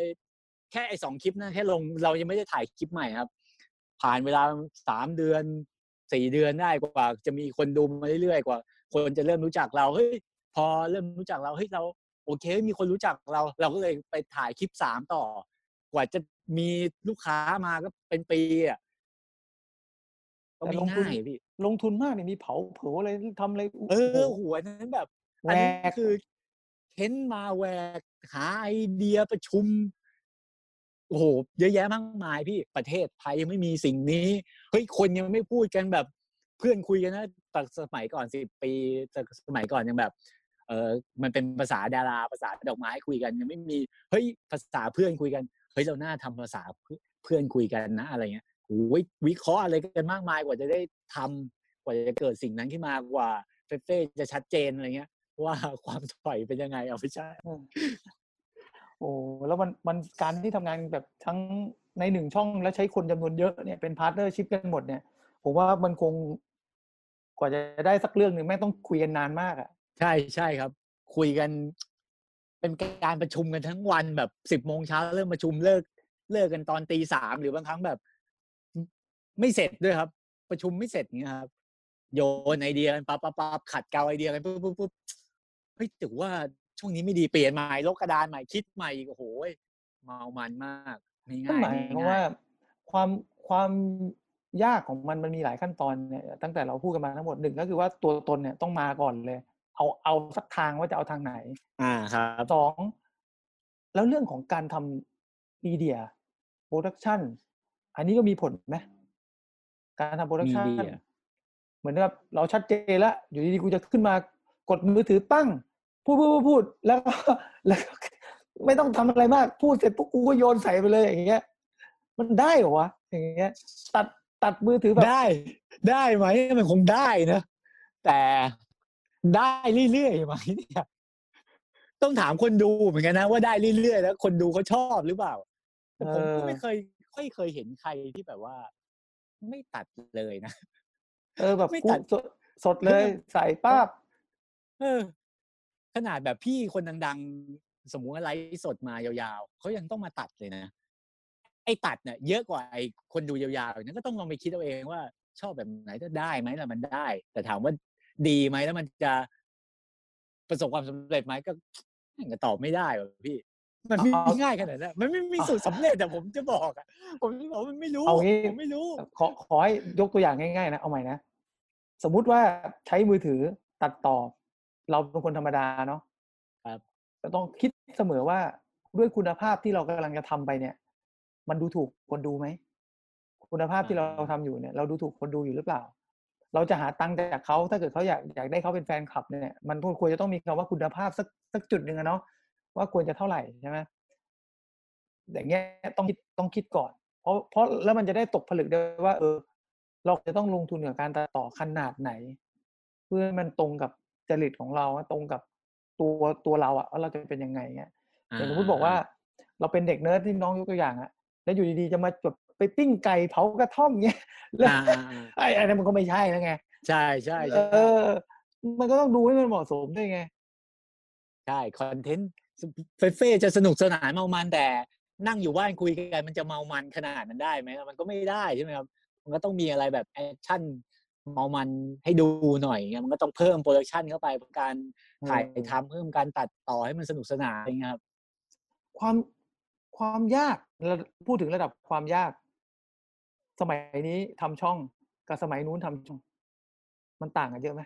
แค่ไอ้สองคลิปนั้นแค่ลงเรายังไม่ได้ถ่ายคลิปใหม่ครับ ผ่านเวลาสามเดือนสี่เดือนได้กว่า จะมีคนดูมาเรื่อยๆกว่า คนจะเริ่มรู้จักเราเฮ้ยพอเริ่มรู้จักเราเฮ้ยเราโอเค มีคนรู้จักเรา เราก็เลยไปถ่ายคลิปสามต่อ กว่าจะมีลูกค้ามาก็เป็นปีอะก็ไม่ง่ายพี่ลงทุนมากเนี่ยมีเผาเผาอะไรทำอะไรเอโโหอหัวนั้นแบบแหวอันนี้กคือเค้นมาแหวกหาไอเดียประชุม โอ้โหเยอะแยะมากมายพี่ประเทศไทยยังไม่มีสิ่งนี้เฮ้ยคนยังไม่พูดกันแบบเพื่อนคุยกันนะตอนสมัยก่อนสิปีสมัยก่อนยังแบบเออมันเป็นภาษาดาราภาษาดอกไม้คุยกันยังไม่มีเฮ้ยภาษาเพื่อนคุยกันเฮ้ยเราหน่าทำภาษาเพื่อนคุยกันนะอะไรเงี้ยโอ้ยวิเคราะห์อะไรกันมากมายกว่าจะได้ทำกว่าจะเกิดสิ่งนั้นขึ้นมากว่าเฟเฟ่จะชัดเจนอะไรเงี้ย ว่าความถอยเป็นยังไงเอาไม่ใช่ โอ้แล้วมันมันการที่ทำงานแบบทั้งในหนึ่งช่องแล้วใช้คนจำนวนเยอะเนี่ยเป็นพาร์ทเนอร์ชิพกันหมดเนี่ยผมว่ามันคงกว่าจะได้สักเรื่องหนึ่งแม่งต้องคุยกันนานมากอะใช่ใช่ครับ คุยกัน เป็นการประชุมกันทั้งวันแบบสิบโมงเช้าเริ่มประชุมเลิกเลิกกันตอนตีสามหรือบางครั้งแบบ ไม่เสร็จด้วยครับ ประชุมไม่เสร็จเงี้ยครับ โยนไอเดียกันปั๊บปั๊บปั๊บขัดเกลาไอเดียกันปุ๊บปุ๊บปุ๊บเฮ้ยถือว่า ช่วงนี้ไม่ดีเปลี่ยนใหม่ลบกระดานใหม่คิดใหม่อีกโอ้โหเมามันมากไม่นั่นง่ายหมายไม่ความง่าว่ายความความยากของมันมันมีหลายขั้นตอนเนี่ยตั้งแต่เราพูดกันมาทั้งหมดหนึ่งก็คือว่าตัวตนเนี่ยต้องมาก่อนเลย เอาเอาสักทางว่าจะเอาทางไหน อ่าครับสองแล้วเรื่องของการทำมีเดียโปรดักชันอันนี้ก็มีผลไหมการทำโปรดักมีชันเดียเหมือนกับเราชัดเจนแล้วอยู่ดีๆกูจะขึ้นมากดมือถือปั้ง พูดพูดพูดพูดแล้วก็แล้วก็ไม่ต้องทำอะไรมาก พูดเสร็จปุ๊บกูก็โยนใส่ไปเลยอย่างเงี้ย มันได้เหรอวะอย่างเงี้ย ตัดตัดมือถือแบบได้ ได้ไหมมันคงได้นะแต่ได้เรื่อยๆไหมเนี่ยต้องถามคนดูเหมือนกันนะ ว่าได้เรื่อยๆแล้ว คนดูเขาชอบหรือเปล่าแต่ผมก็ไม่เคยไม่เคยเห็นใครที่แบบว่า ไม่ตัดเลยนะเออแบบไม่กูตัดสดสดเลยใส่ป้าบเออ ขนาดแบบพี่คนดัง ๆ สมมุติว่าไลฟ์สดมายาวๆเขายังต้องมาตัดเลยนะ ไอ้ตัดเนี่ยเยอะกว่าไอ้คนดูยาวๆอีกนั้นก็ต้องลองไปคิดเอาเองว่า ชอบแบบไหนถ้าได้ไหมล่ะมันได้ แต่ถามว่าดีไหมแล้วมันจะประสบความสำเร็จไหมก็ก็ตอบไม่ได้ว่ะพี่ มันไม่เอาง่ายขนาดนั้นมันไม่มีสูตรสำเร็จแต่ผมจะบอกอะผมจะบอกว่ามันไม่รู้เอางี้ผมไม่รู้ ขอขอให้ยกตัวอย่างง่ายๆนะเอาใหม่นะสมมุติว่าใช้มือถือตัดต่อ เราเป็นคนธรรมดาเนาะครับเราต้องคิดเสมอว่าด้วยคุณภาพที่เรากำลังจะทำไปเนี่ย มันดูถูกคนดูไหมคุณภาพที่เราทำอยู่เนี่ย เราดูถูกคนดูอยู่หรือเปล่า เราจะหาตังค์จากเขาถ้าเกิดเขาอยากอยากได้เขาเป็นแฟนคลับเนี่ยมันควรจะต้องมีคำว่าคุณภาพสักสักจุดหนึ่งอะเนาะว่าควรจะเท่าไหร่ใช่ไหมอย่างเงี้ยต้องคิดต้องคิดก่อน เพราะเพราะแล้วมันจะได้ตกผลึกด้วยว่า เออ เราจะต้องลงทุนกับการตัดต่อขนาดไหน เพื่อให้มันตรงกับ จริตของเราตรงกับตัวตัวเราอะว่าเราจะเป็นยังไงเงี้ยอย่างสมมติบอกว่า เราเป็นเด็กเนิร์ดที่น้องยกตัวอย่างอะแล้วอยู่ดีๆจะมาแบบไปปิ้งไก่เผากระท่อมเงี้ยแล้วอ่าอ่าอ่าไอ้ไอ้นั่นมันก็ไม่ใช่แล้วไงใช่ใช่เอใช่อมันก็ต้องดูให้มันเหมาะสมด้วยไงใช่ content เฟเฟ่จะสนุกสนานเมามันแต่นั่งอยู่บ้านคุยกันมันจะเมามันขนาดนั้นได้ไหมมันก็ไม่ได้ใช่ไหมครับมันก็ต้องมีอะไรแบบ action เมามันให้ดูหน่อยเงี้ยมันก็ต้องเพิ่ม production เข้าไปเพื่อการถ่ายอืมทำเพิ่มการตัดต่อให้มันสนุกสนานอะไรเงี้ยครับความความยากเราพูดถึงระดับความยาก สมัยนี้ทำช่องกับสมัยนู้นทำช่อง มันต่างกันเยอะไหม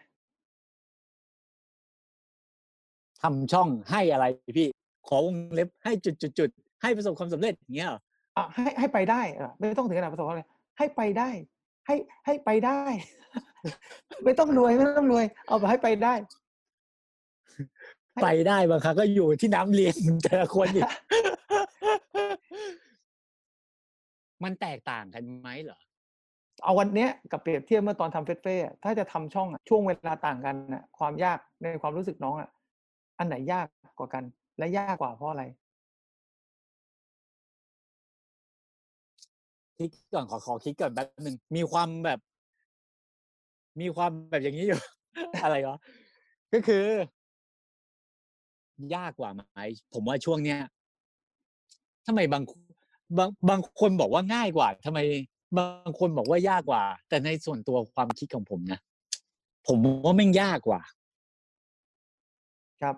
ทำช่องให้อะไรพี่ ขอวงเล็บให้จุดจุดจุดๆๆให้ประสบความสำเร็จอย่างเงี้ยเหรออะให้ให้ไปได้อะไม่ต้องถึงขนาดประสบความสำเร็จให้ไปได้ ให้ให้ไปได้ ไม่ต้องรวยไม่ต้องรวย เอาไปให้ไปได้ให้ไปได้บางครั้งก็อยู่ที่น้ำเลี้ยงแต่ละคนอีกมันแตกต่างกันไหมเหรอเอาวันเนี้ยกับเปรียบเทียบเมื่อตอนทำเฟสเฟ่อะถ้าจะทำช่องอะช่วงเวลาต่างกันอะความยากในความรู้สึกน้องอะอันไหนยากกว่ากัน และยากกว่าเพราะอะไร คิดก่อนขอขอคิดก่อนแป๊บหนึ่งมีความแบบ มีความแบบอย่างนี้อยู่ อะไรวะก็คือ ยากกว่าไหมผมว่าช่วงเนี้ยทำไมบางบางบางคนบอกว่าง่ายกว่าทำไม บางคนบอกว่ายากกว่า แต่ในส่วนตัวความคิดของผมนะผมว่าแม่งยากกว่า ครับ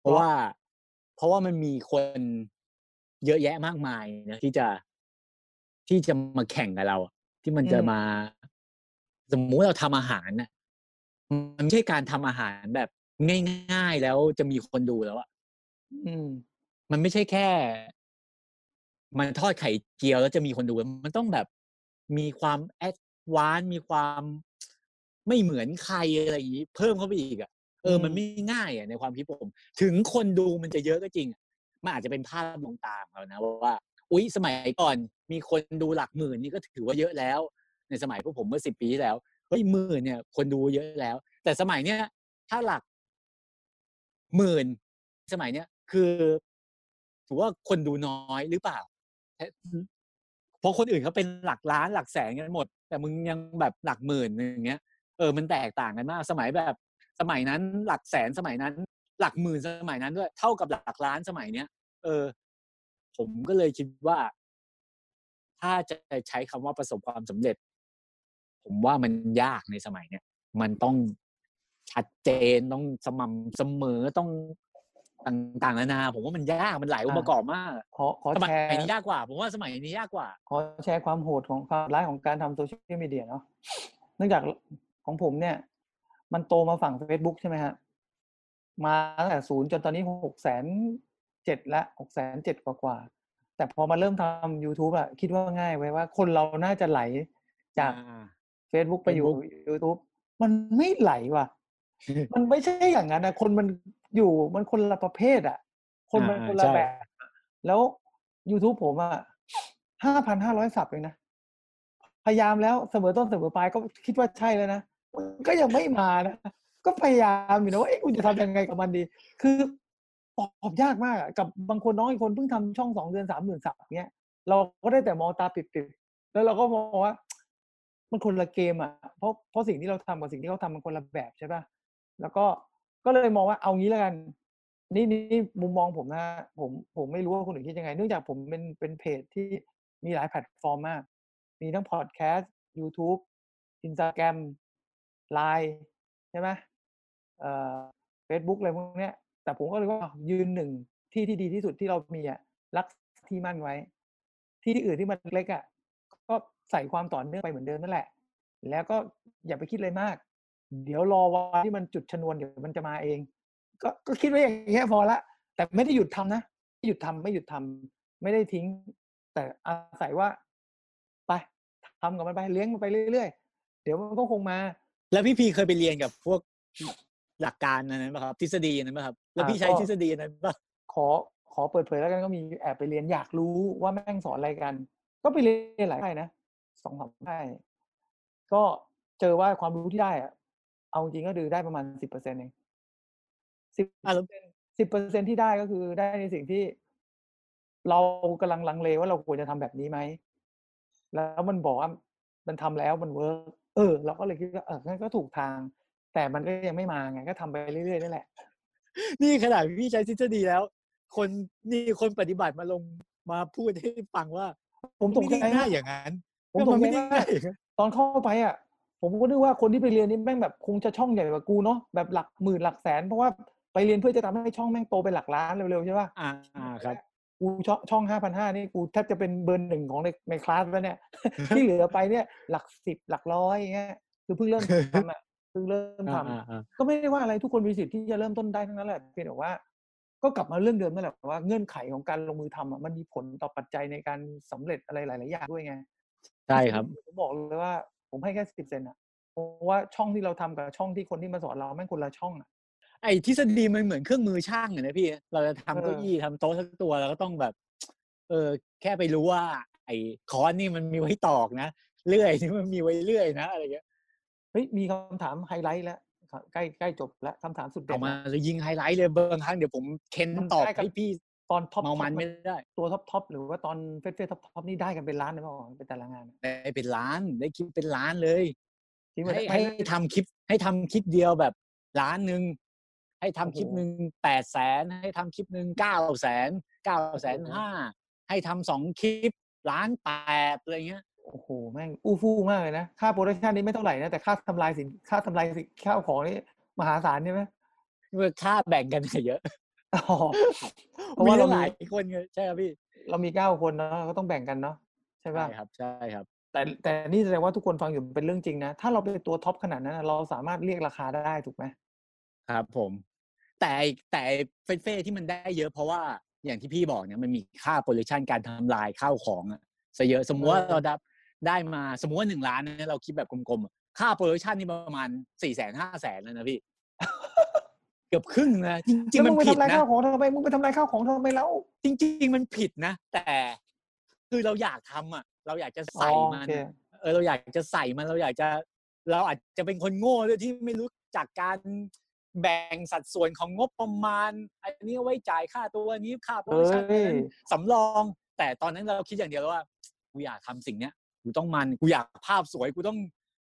เพราะว่า เพราะว่ามันมีคนเยอะแยะมากมายนะที่จะ ที่จะมาแข่งกับเราอะที่มันจะอืมมา สมมุติเราทำอาหารน่ะมันไม่ใช่การทำอาหารแบบง่ายๆแล้วจะมีคนดูแล้วอะอืมมันไม่ใช่แค่ มันทอดไข่เจียวแล้วจะมีคนดู มันต้องแบบมีความแอดวานซ์มีความไม่เหมือนใครอะไรอย่างนี้เพิ่มเข้าไปอีกอะเอออืมมันไม่ง่ายอะในความคิดผม ถึงคนดูมันจะเยอะก็จริงอะมันอาจจะเป็นภาพลวงตาของเรานะว่า อุ๊ย สมัยก่อนมีคนดูหลักหมื่นนี่ก็ถือว่าเยอะแล้ว ในสมัยพวกผมเมื่อสิบปีที่แล้วเฮ้ยหมื่นเนี่ย คนดูเยอะแล้ว แต่สมัยเนี้ยถ้าหลักหมื่นสมัยเนี้ยคือถือว่าคนดูน้อยหรือเปล่าเพราะคนอื่นเขาเป็นหลักล้านหลักแสนกันหมด แต่มึงยังแบบหลักหมื่นอย่างเงี้ยเออมันแตกต่างกันมาก สมัยแบบสมัยนั้นหลักแสนสมัยนั้น หลักหมื่นสมัยนั้นด้วย เท่ากับหลักล้านสมัยเนี้ยเออ ผมก็เลยคิดว่า ถ้าจะใช้คำว่าประสบความสำเร็จ ผมว่ามันยากในสมัยเนี้ยมันต้องชัดเจนต้องสม่ำเสมอต้องต่างๆนานาผมว่ามันยากมันหลายองค์ประกอบมากขอขอสมัยแชร์นี้ยากกว่า ผมว่าสมัยนี้ยากกว่า ขอแชร์ความโหดของความร้ายของการทำโซเชียลมีเดียเนาะเนื่องจากของผมเนี่ย มันโตมาฝั่ง Facebook ใช่ไหมฮะมาตั้งแต่ศูนย์จนตอนนี้หกแสน เจ็ดละหกแสนเจ็ดกว่าๆแต่พอมาเริ่มทำ YouTube อะคิดว่าง่ายไว้ว่าคนเราน่าจะไหลจาก Facebook ไปอยู่ YouTube มันไม่ไหลว่ะ มันไม่ใช่อย่างนั้นนะคนมันอยู่มันคนละประเภทอะคนมันอ่าคนละใช่แบบ แล้ว YouTube ผมอะห้าพันห้าร้อยสับเองนะ พยายามแล้วเสมอต้นเสมอปลายก็คิดว่าใช่แล้วนะมันก็ยังไม่มานะ ก็พยายามอยู่นะว่าเอ๊ะกูจะทำยังไงกับมันดี คือ ตอบยากมากกับบางคนน้องอีกคนเพิ่งทำช่องสองเดือนสามหมื่นสับเนี้ยเราก็ได้แต่มองตาปิดๆแล้วเราก็มองว่า มันคนละเกมอะเพราะเพราะสิ่งที่เราทำกับสิ่งที่เขาทำมันคนละแบบใช่ป่ะแล้วก็ก็เลยมองว่าเอางี้แล้วกัน นี่นี่มุมมองผมนะผมผมไม่รู้ว่าคนอื่นคิดยังไง เนื่องจากผมเป็นเป็นเพจที่มีหลายแพลตฟอร์มมาก มีทั้ง podcast YouTube Instagram Line ใช่ไหมเอ่อ Facebook อะไรพวกเนี้ย แต่ผมก็เลยว่ายืนหนึ่งที่ที่ดีที่สุดที่เรามีอะรักษาที่มั่นไว้ ที่ที่อื่นที่มันเล็กอะก็ใส่ความต่อเนื่องไปเหมือนเดิมนั่นแหละ แล้วก็อย่าไปคิดเลยมาก เดี๋ยวรอวันที่มันจุดชนวนเดี๋ยวมันจะมาเอง ก็ก็คิดไว้อย่างเงี้พอละ แต่ไม่ได้หยุดทำนะไม่หยุดทำไม่หยุดทำไม่ได้ทิ้ง แต่อาศัยว่า ไปทำกับมันไปเลี้ยงมันไปเรื่อยๆเดี๋ยวมันก็คงมา แล้วพี่พีเคยไปเรียนกับพวก หลักการอันนั้นป่ะครับ ทฤษฎีอันนั้นป่ะครับ แล้วอ่าพี่ใช้ก็ทฤษฎีอันนั้นป่ะขอขอเปิดเผยแล้วกันก็มีแอบไปเรียนอยากรู้ว่าแม่งสอนอะไรกัน ก็ไปเรียนหลายค่ายนะสองสามค่ายก็เจอว่าความรู้ที่ได้อะเอาจริงก็คือได้ประมาณสิบเปอร์เซ็นต์เองสิบอะแล้วสิบเปอร์เซ็นที่ได้ก็คือได้ในสิ่งที่ เรากำลังลังเลว่าเราควรจะทำแบบนี้ไหม แล้วมันบอกว่ามันทำแล้วมันเวิร์กเออ เราก็เลยคิดว่าเอองั้นก็ถูกทาง แต่มันก็ยังไม่มาไงก็ทำไปเรื่อยๆนั่นแหละ นี่ขนาดพี่ใช้ทฤษฎีแล้ว คนนี่คนปฏิบัติมาลงมาพูดให้ฟังว่า ผมตกไม่ใจได้ง่ามายกอย่างนั้นผมตมักนใจไม่ได้มาง่ากยอย่างนั้นตอนเข้าไปอะ ผมก็นึกว่าคนที่ไปเรียนนี่แม่งแบบคงจะช่องใหญ่กว่ากูเนาะแบบหลักหมื่นหลักแสนเพราะว่าไปเรียนเพื่อจะทำให้ช่องแม่งโตเป็นหลักล้านเร็วๆใช่ป่ะอ่าอ่าครับกูช่องช่องห้าพันห้านี่กูแทบจะเป็นเบอร์หนึ่งของในในคลาสแล้วเนี่ย ที่เหลือไปเนี่ยหลักสิบหลักร้อยอย่างเงี้ยคือเพิ่งเริ่มทำอะเพิ่งเริ่มทำอ่าอ่าก็ไม่ได้ว่าอะไรทุกคนมีสิทธิ์ที่จะเริ่มต้นได้ทั้งนั้นแหละเพียงแต่ว่า ก็กลับมาเรื่องเดิมนั่นแหละว่าเงื่อนไขของการลงมือทำอะมันมีผลต่อปัจจัยในการสำเร็จอะไรหลาย ๆ อย่างด้วยไงใช่ครับผมบอกเลยว่า ผมให้แค่สิบเซนอะเพราะว่าช่องที่เราทำกับช่องที่คนที่มาสอนเราแม่งคนละช่องอะไอ้ทฤษฎีมันเหมือนเครื่องมือช่างอะนะพี่ เราจะทำเออเก้าอี้ทำโต๊ะสักตัวเราก็ต้องแบบ เออ แค่ไปรู้ว่า ไอ้ค้อนนี่มันมีไว้ตอกนะเลื่อยนี่มันมีไว้เลื่อยนะอะไรเงี้ยเฮ้ยมีคำถามไฮไลท์แล้วครับใกล้ใกล้จบแล้วคำถามสุดเด็เอาดมาแล้วเลยยิงไฮไลท์เลยบางครั้งเดี๋ยวผมเค้นมันตอบได้กับให้พี่ตอนท็อปเมามันไม่ได้ ตัวท็อปท็อปหรือว่าตอนเฟสเฟสท็อปท็อปนี่ได้กันเป็นล้านเลยเปล่าเป็นแต่ละงานอะได้เป็นล้านได้คลิปเป็นล้านเลยจริงไหมให้ไม่ให้ทำคลิปให้ทำคลิปเดียวแบบล้านหนึ่งให้ทำคลิปหนึ่งแปดแสนให้ทำคลิปหนึ่งเก้าแสนเก้าแสนห้าให้ทำสองคลิปล้านแปดอะไรเงี้ย โอ้โหแม่งอู้ฟู่มากเลยนะ ค่าโปรดักชันนี่ไม่เท่าไหร่นะแต่ค่าทำลายสินค่าทำลายสินข้าวของนี่มหาศาลใช่ไหมเมื่อค่าแบ่งกันเยอะอ๋อเพราะมีว่าเราตั้งมีหลายคนไงใช่ครับพี่ เรามีเก้าคนเนาะก็ต้องแบ่งกันเนาะใช่ใช่ป่ะครับใช่ครับ แต่แต่นี่แสดงว่าทุกคนฟังอยู่เป็นเรื่องจริงนะ ถ้าเราเป็นตัว top ขนาดนั้นนะเราสามารถเรียกราคาได้ถูกไหมครับผม แต่ไอ้แต่ไอ้เฟ็ดเฟ่ที่มันได้เยอะเพราะว่าอย่างที่พี่บอกเนี่ยมันมีค่า production การทำลายข้าวของอะซะเยอะสมมติว่าเราได้ ได้มาสมมติว่าหนึ่งล้านเนี่ยเราคิดแบบกลมๆอะค่า production นี่ประมาณสี่แสนห้าแสนแล้วนะพี่ เกือบครึ่งนะจริงแล้วๆมึมันงไปผิดทำลายนะข้าวของทำไมมึงไปทำลายข้าวของทำไมแล้วจริง ๆ มันผิดนะ แต่คือเราอยากทำอะ เราอยากจะใส่อ๋อมันโอเคเออเราอยากจะใส่มันเราอยากจะ เราอาจจะเป็นคนโง่ด้วยที่ไม่รู้จักการแบ่งสัดส่วนของงบประมาณ อันนี้เอาไว้จ่ายค่าตัวอันนี้ค่า production เอ้ดักชั่นยสำรอง แต่ตอนนั้นเราคิดอย่างเดียวแล้วว่ากูอยากทำสิ่งเนี้ย กูต้องมันกูอยากภาพสวยกูต้อง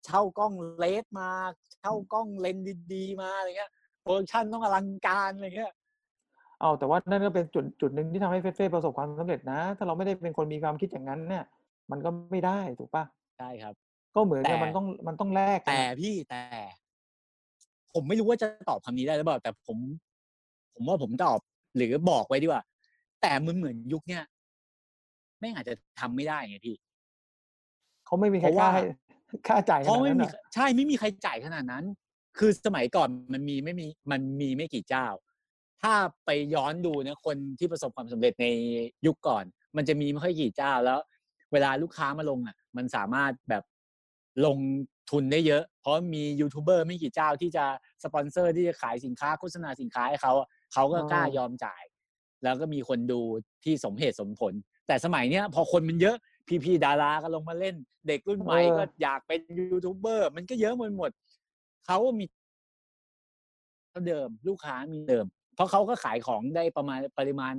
เช่ากล้องเลนส์มา เช่ากล้องเลนส์ดีๆมาอะไรเงี้ย production ต้องอลังการอะไรเงี้ยเอาแต่ว่านั่นก็เป็นจุดจุดหนึ่งที่ทำให้เฟ็ดเฟ่ประสบความสำเร็จนะ ถ้าเราไม่ได้เป็นคนมีความคิดอย่างนั้นเนี่ย มันก็ไม่ได้ถูกปะใช่ครับ ก็เหมือนกับแต่มันต้องมันต้องแลกกันแต่อะพี่แต่ ผมไม่รู้ว่าจะตอบคำนี้ได้หรือเปล่าแต่ผม ผมว่าผมตอบหรือบอกไว้ดีกว่า แต่มันเหมือนยุคเนี้ยไม่งอาจจะทำไม่ได้ไงพี่ เขาไม่มีใครเพราะกล้าว่าให้ค่าจ่ายขเพราะนาดไม่นั้นมีอะใช่ไม่มีใครจ่ายขนาดนั้น คือสมัยก่อนมันมีไม่มีมันมีไม่กี่เจ้า ถ้าไปย้อนดูเนี่ยคนที่ประสบความสำเร็จในยุคก่อน มันจะมีไม่ค่อยกี่เจ้าแล้ว เวลาลูกค้ามาลงอะ มันสามารถแบบลงทุนได้เยอะ เพราะมียูทูบเบอร์ไม่กี่เจ้าที่จะสปอนเซอร์ที่จะขายสินค้าโฆษณาสินค้าให้เขาอะเขาก็กล้ายอมจ่าย แล้วก็มีคนดูที่สมเหตุสมผล แต่สมัยเนี้ยพอคนมันเยอะ พี่ๆดาราก็ลงมาเล่น เด็กรุ่นใหม่ก็อยากเป็นยูทูบเบอร์มันก็เยอะหมดหมดเขามีเท่าเดิมลูกค้ามีเดิม เพราะเขาก็ขายของได้ประมาณปริมาณ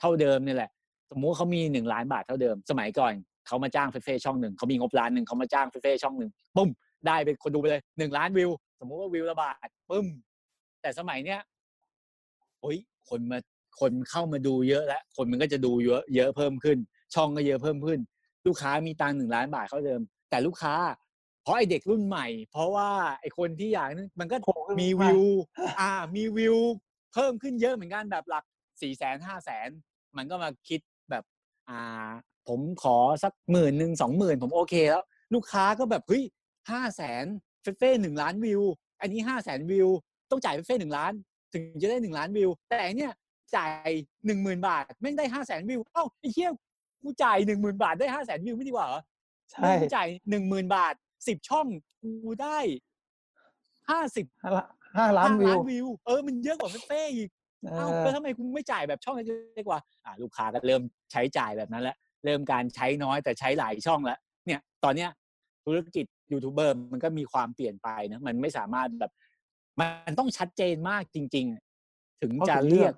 เท่าเดิมนี่แหละ สมมุติเขามีหนึ่งล้านบาทเท่าเดิม สมัยก่อนเขามาจ้างเฟเฟ่ช่องหนึ่งเขามีงบล้านหนึ่งเขามาจ้างเฟเฟ่ช่องหนึ่งปุ้มได้เป็นคนดูไปเลยหนึ่งล้านวิว สมมุติว่าวิวละบาทปึ้ม แต่สมัยเนี้ยโอ้ยคนมาคนเข้ามาดูเยอะแล้วคนมันก็จะดูเยอะเยอะเพิ่มขึ้น ช่องก็เยอะเพิ่มขึ้น ลูกค้ามีตังค์หนึ่งล้านบาทเท่าเดิม แต่ลูกค้า เพราะไอเด็กรุ่นใหม่ เพราะว่าไอคนที่อยากนั้นมันก็โผล่ขึ้นมีมาวิว อ่า มีวิว เพิ่มขึ้นเยอะเหมือนกันแบบหลักสี่แสนห้าแสนมันก็มาคิดแบบอ่า ผมขอสักหมื่นหนึ่งสองหมื่นผมโอเคแล้ว ลูกค้าก็แบบเฮ้ยห้าแสนเฟเฟ่หนึ่งล้านวิว อันนี้ห้าแสนวิว ต้องจ่ายเฟเฟ่หนึ่งล้าน ถึงจะได้หนึ่งล้านวิว แต่อันเนี้ยจ่ายหนึ่งหมื่นบาทแม่งได้ห้าแสนวิว เอ้าไอ้เหี้ย กูจ่ายหนึ่งหมื่นบาทได้ห้าแสนวิวไม่ดีกว่าเหรอใช่กูจ่ายหนึ่งหมื่นบาทสิบช่องกูได้ห้าสิบห้าละห้าล้านวิววิว เออมันเยอะกว่าเฟ่อีกเอเอ้าอแล้วทำไมคุณไม่จ่ายแบบช่องเล็กๆกว่าอ่า ลูกค้าก็เริ่มใช้จ่ายแบบนั้นแล้วเริ่มการใช้น้อยแต่ใช้หลายช่องแล้วเนี่ย ตอนเนี้ยธุรกิจยูทูบเบอร์มันก็มีความเปลี่ยนไปนะมันไม่สามารถแบบ มันต้องชัดเจนมากจริง ๆ ถึงเขาจะถึงเลืเรีอยกก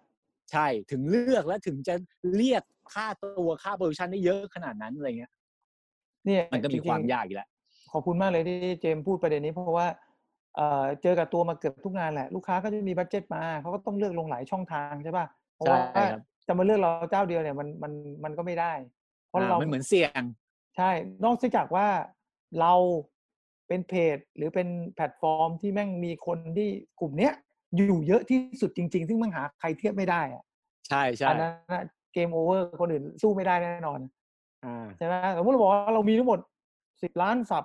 ใช่ถึงเลือกและถึงจะเรียก ค่าตัวค่า production ได้เยอะขนาดนั้นอะไรเงี้ยเนี่ยมันก็มีจริงๆความยากอีกแล้วขอบคุณมากเลยที่เจมส์พูดประเด็นนี้เพราะว่าเอ่อเจอกับตัวมาเกือบทุกงานแหละ ลูกค้าก็จะมี budget มาเขาก็ต้องเลือกลงหลายช่องทางใช่ป่ะเพราะว่าใช่ครับจะมาเลือกเราเจ้าเดียวเนี่ยมันมันมันก็ไม่ได้ เพราะอ่าเรามันเหมือนเสี่ยง ใช่ นอกจากว่าเราเป็นเพจหรือเป็นแพลตฟอร์มที่แม่งมีคนที่กลุ่มเนี้ยอยู่เยอะที่สุดจริง ๆ ซึ่งมันหาใครเทียบไม่ได้อะใช่ใช่อันนั้น game over คนอื่นสู้ไม่ได้แน่นอนอ่าใช่ไหมสมมติเราบอกว่าเรามีทั้งหมดสิบล้านสับ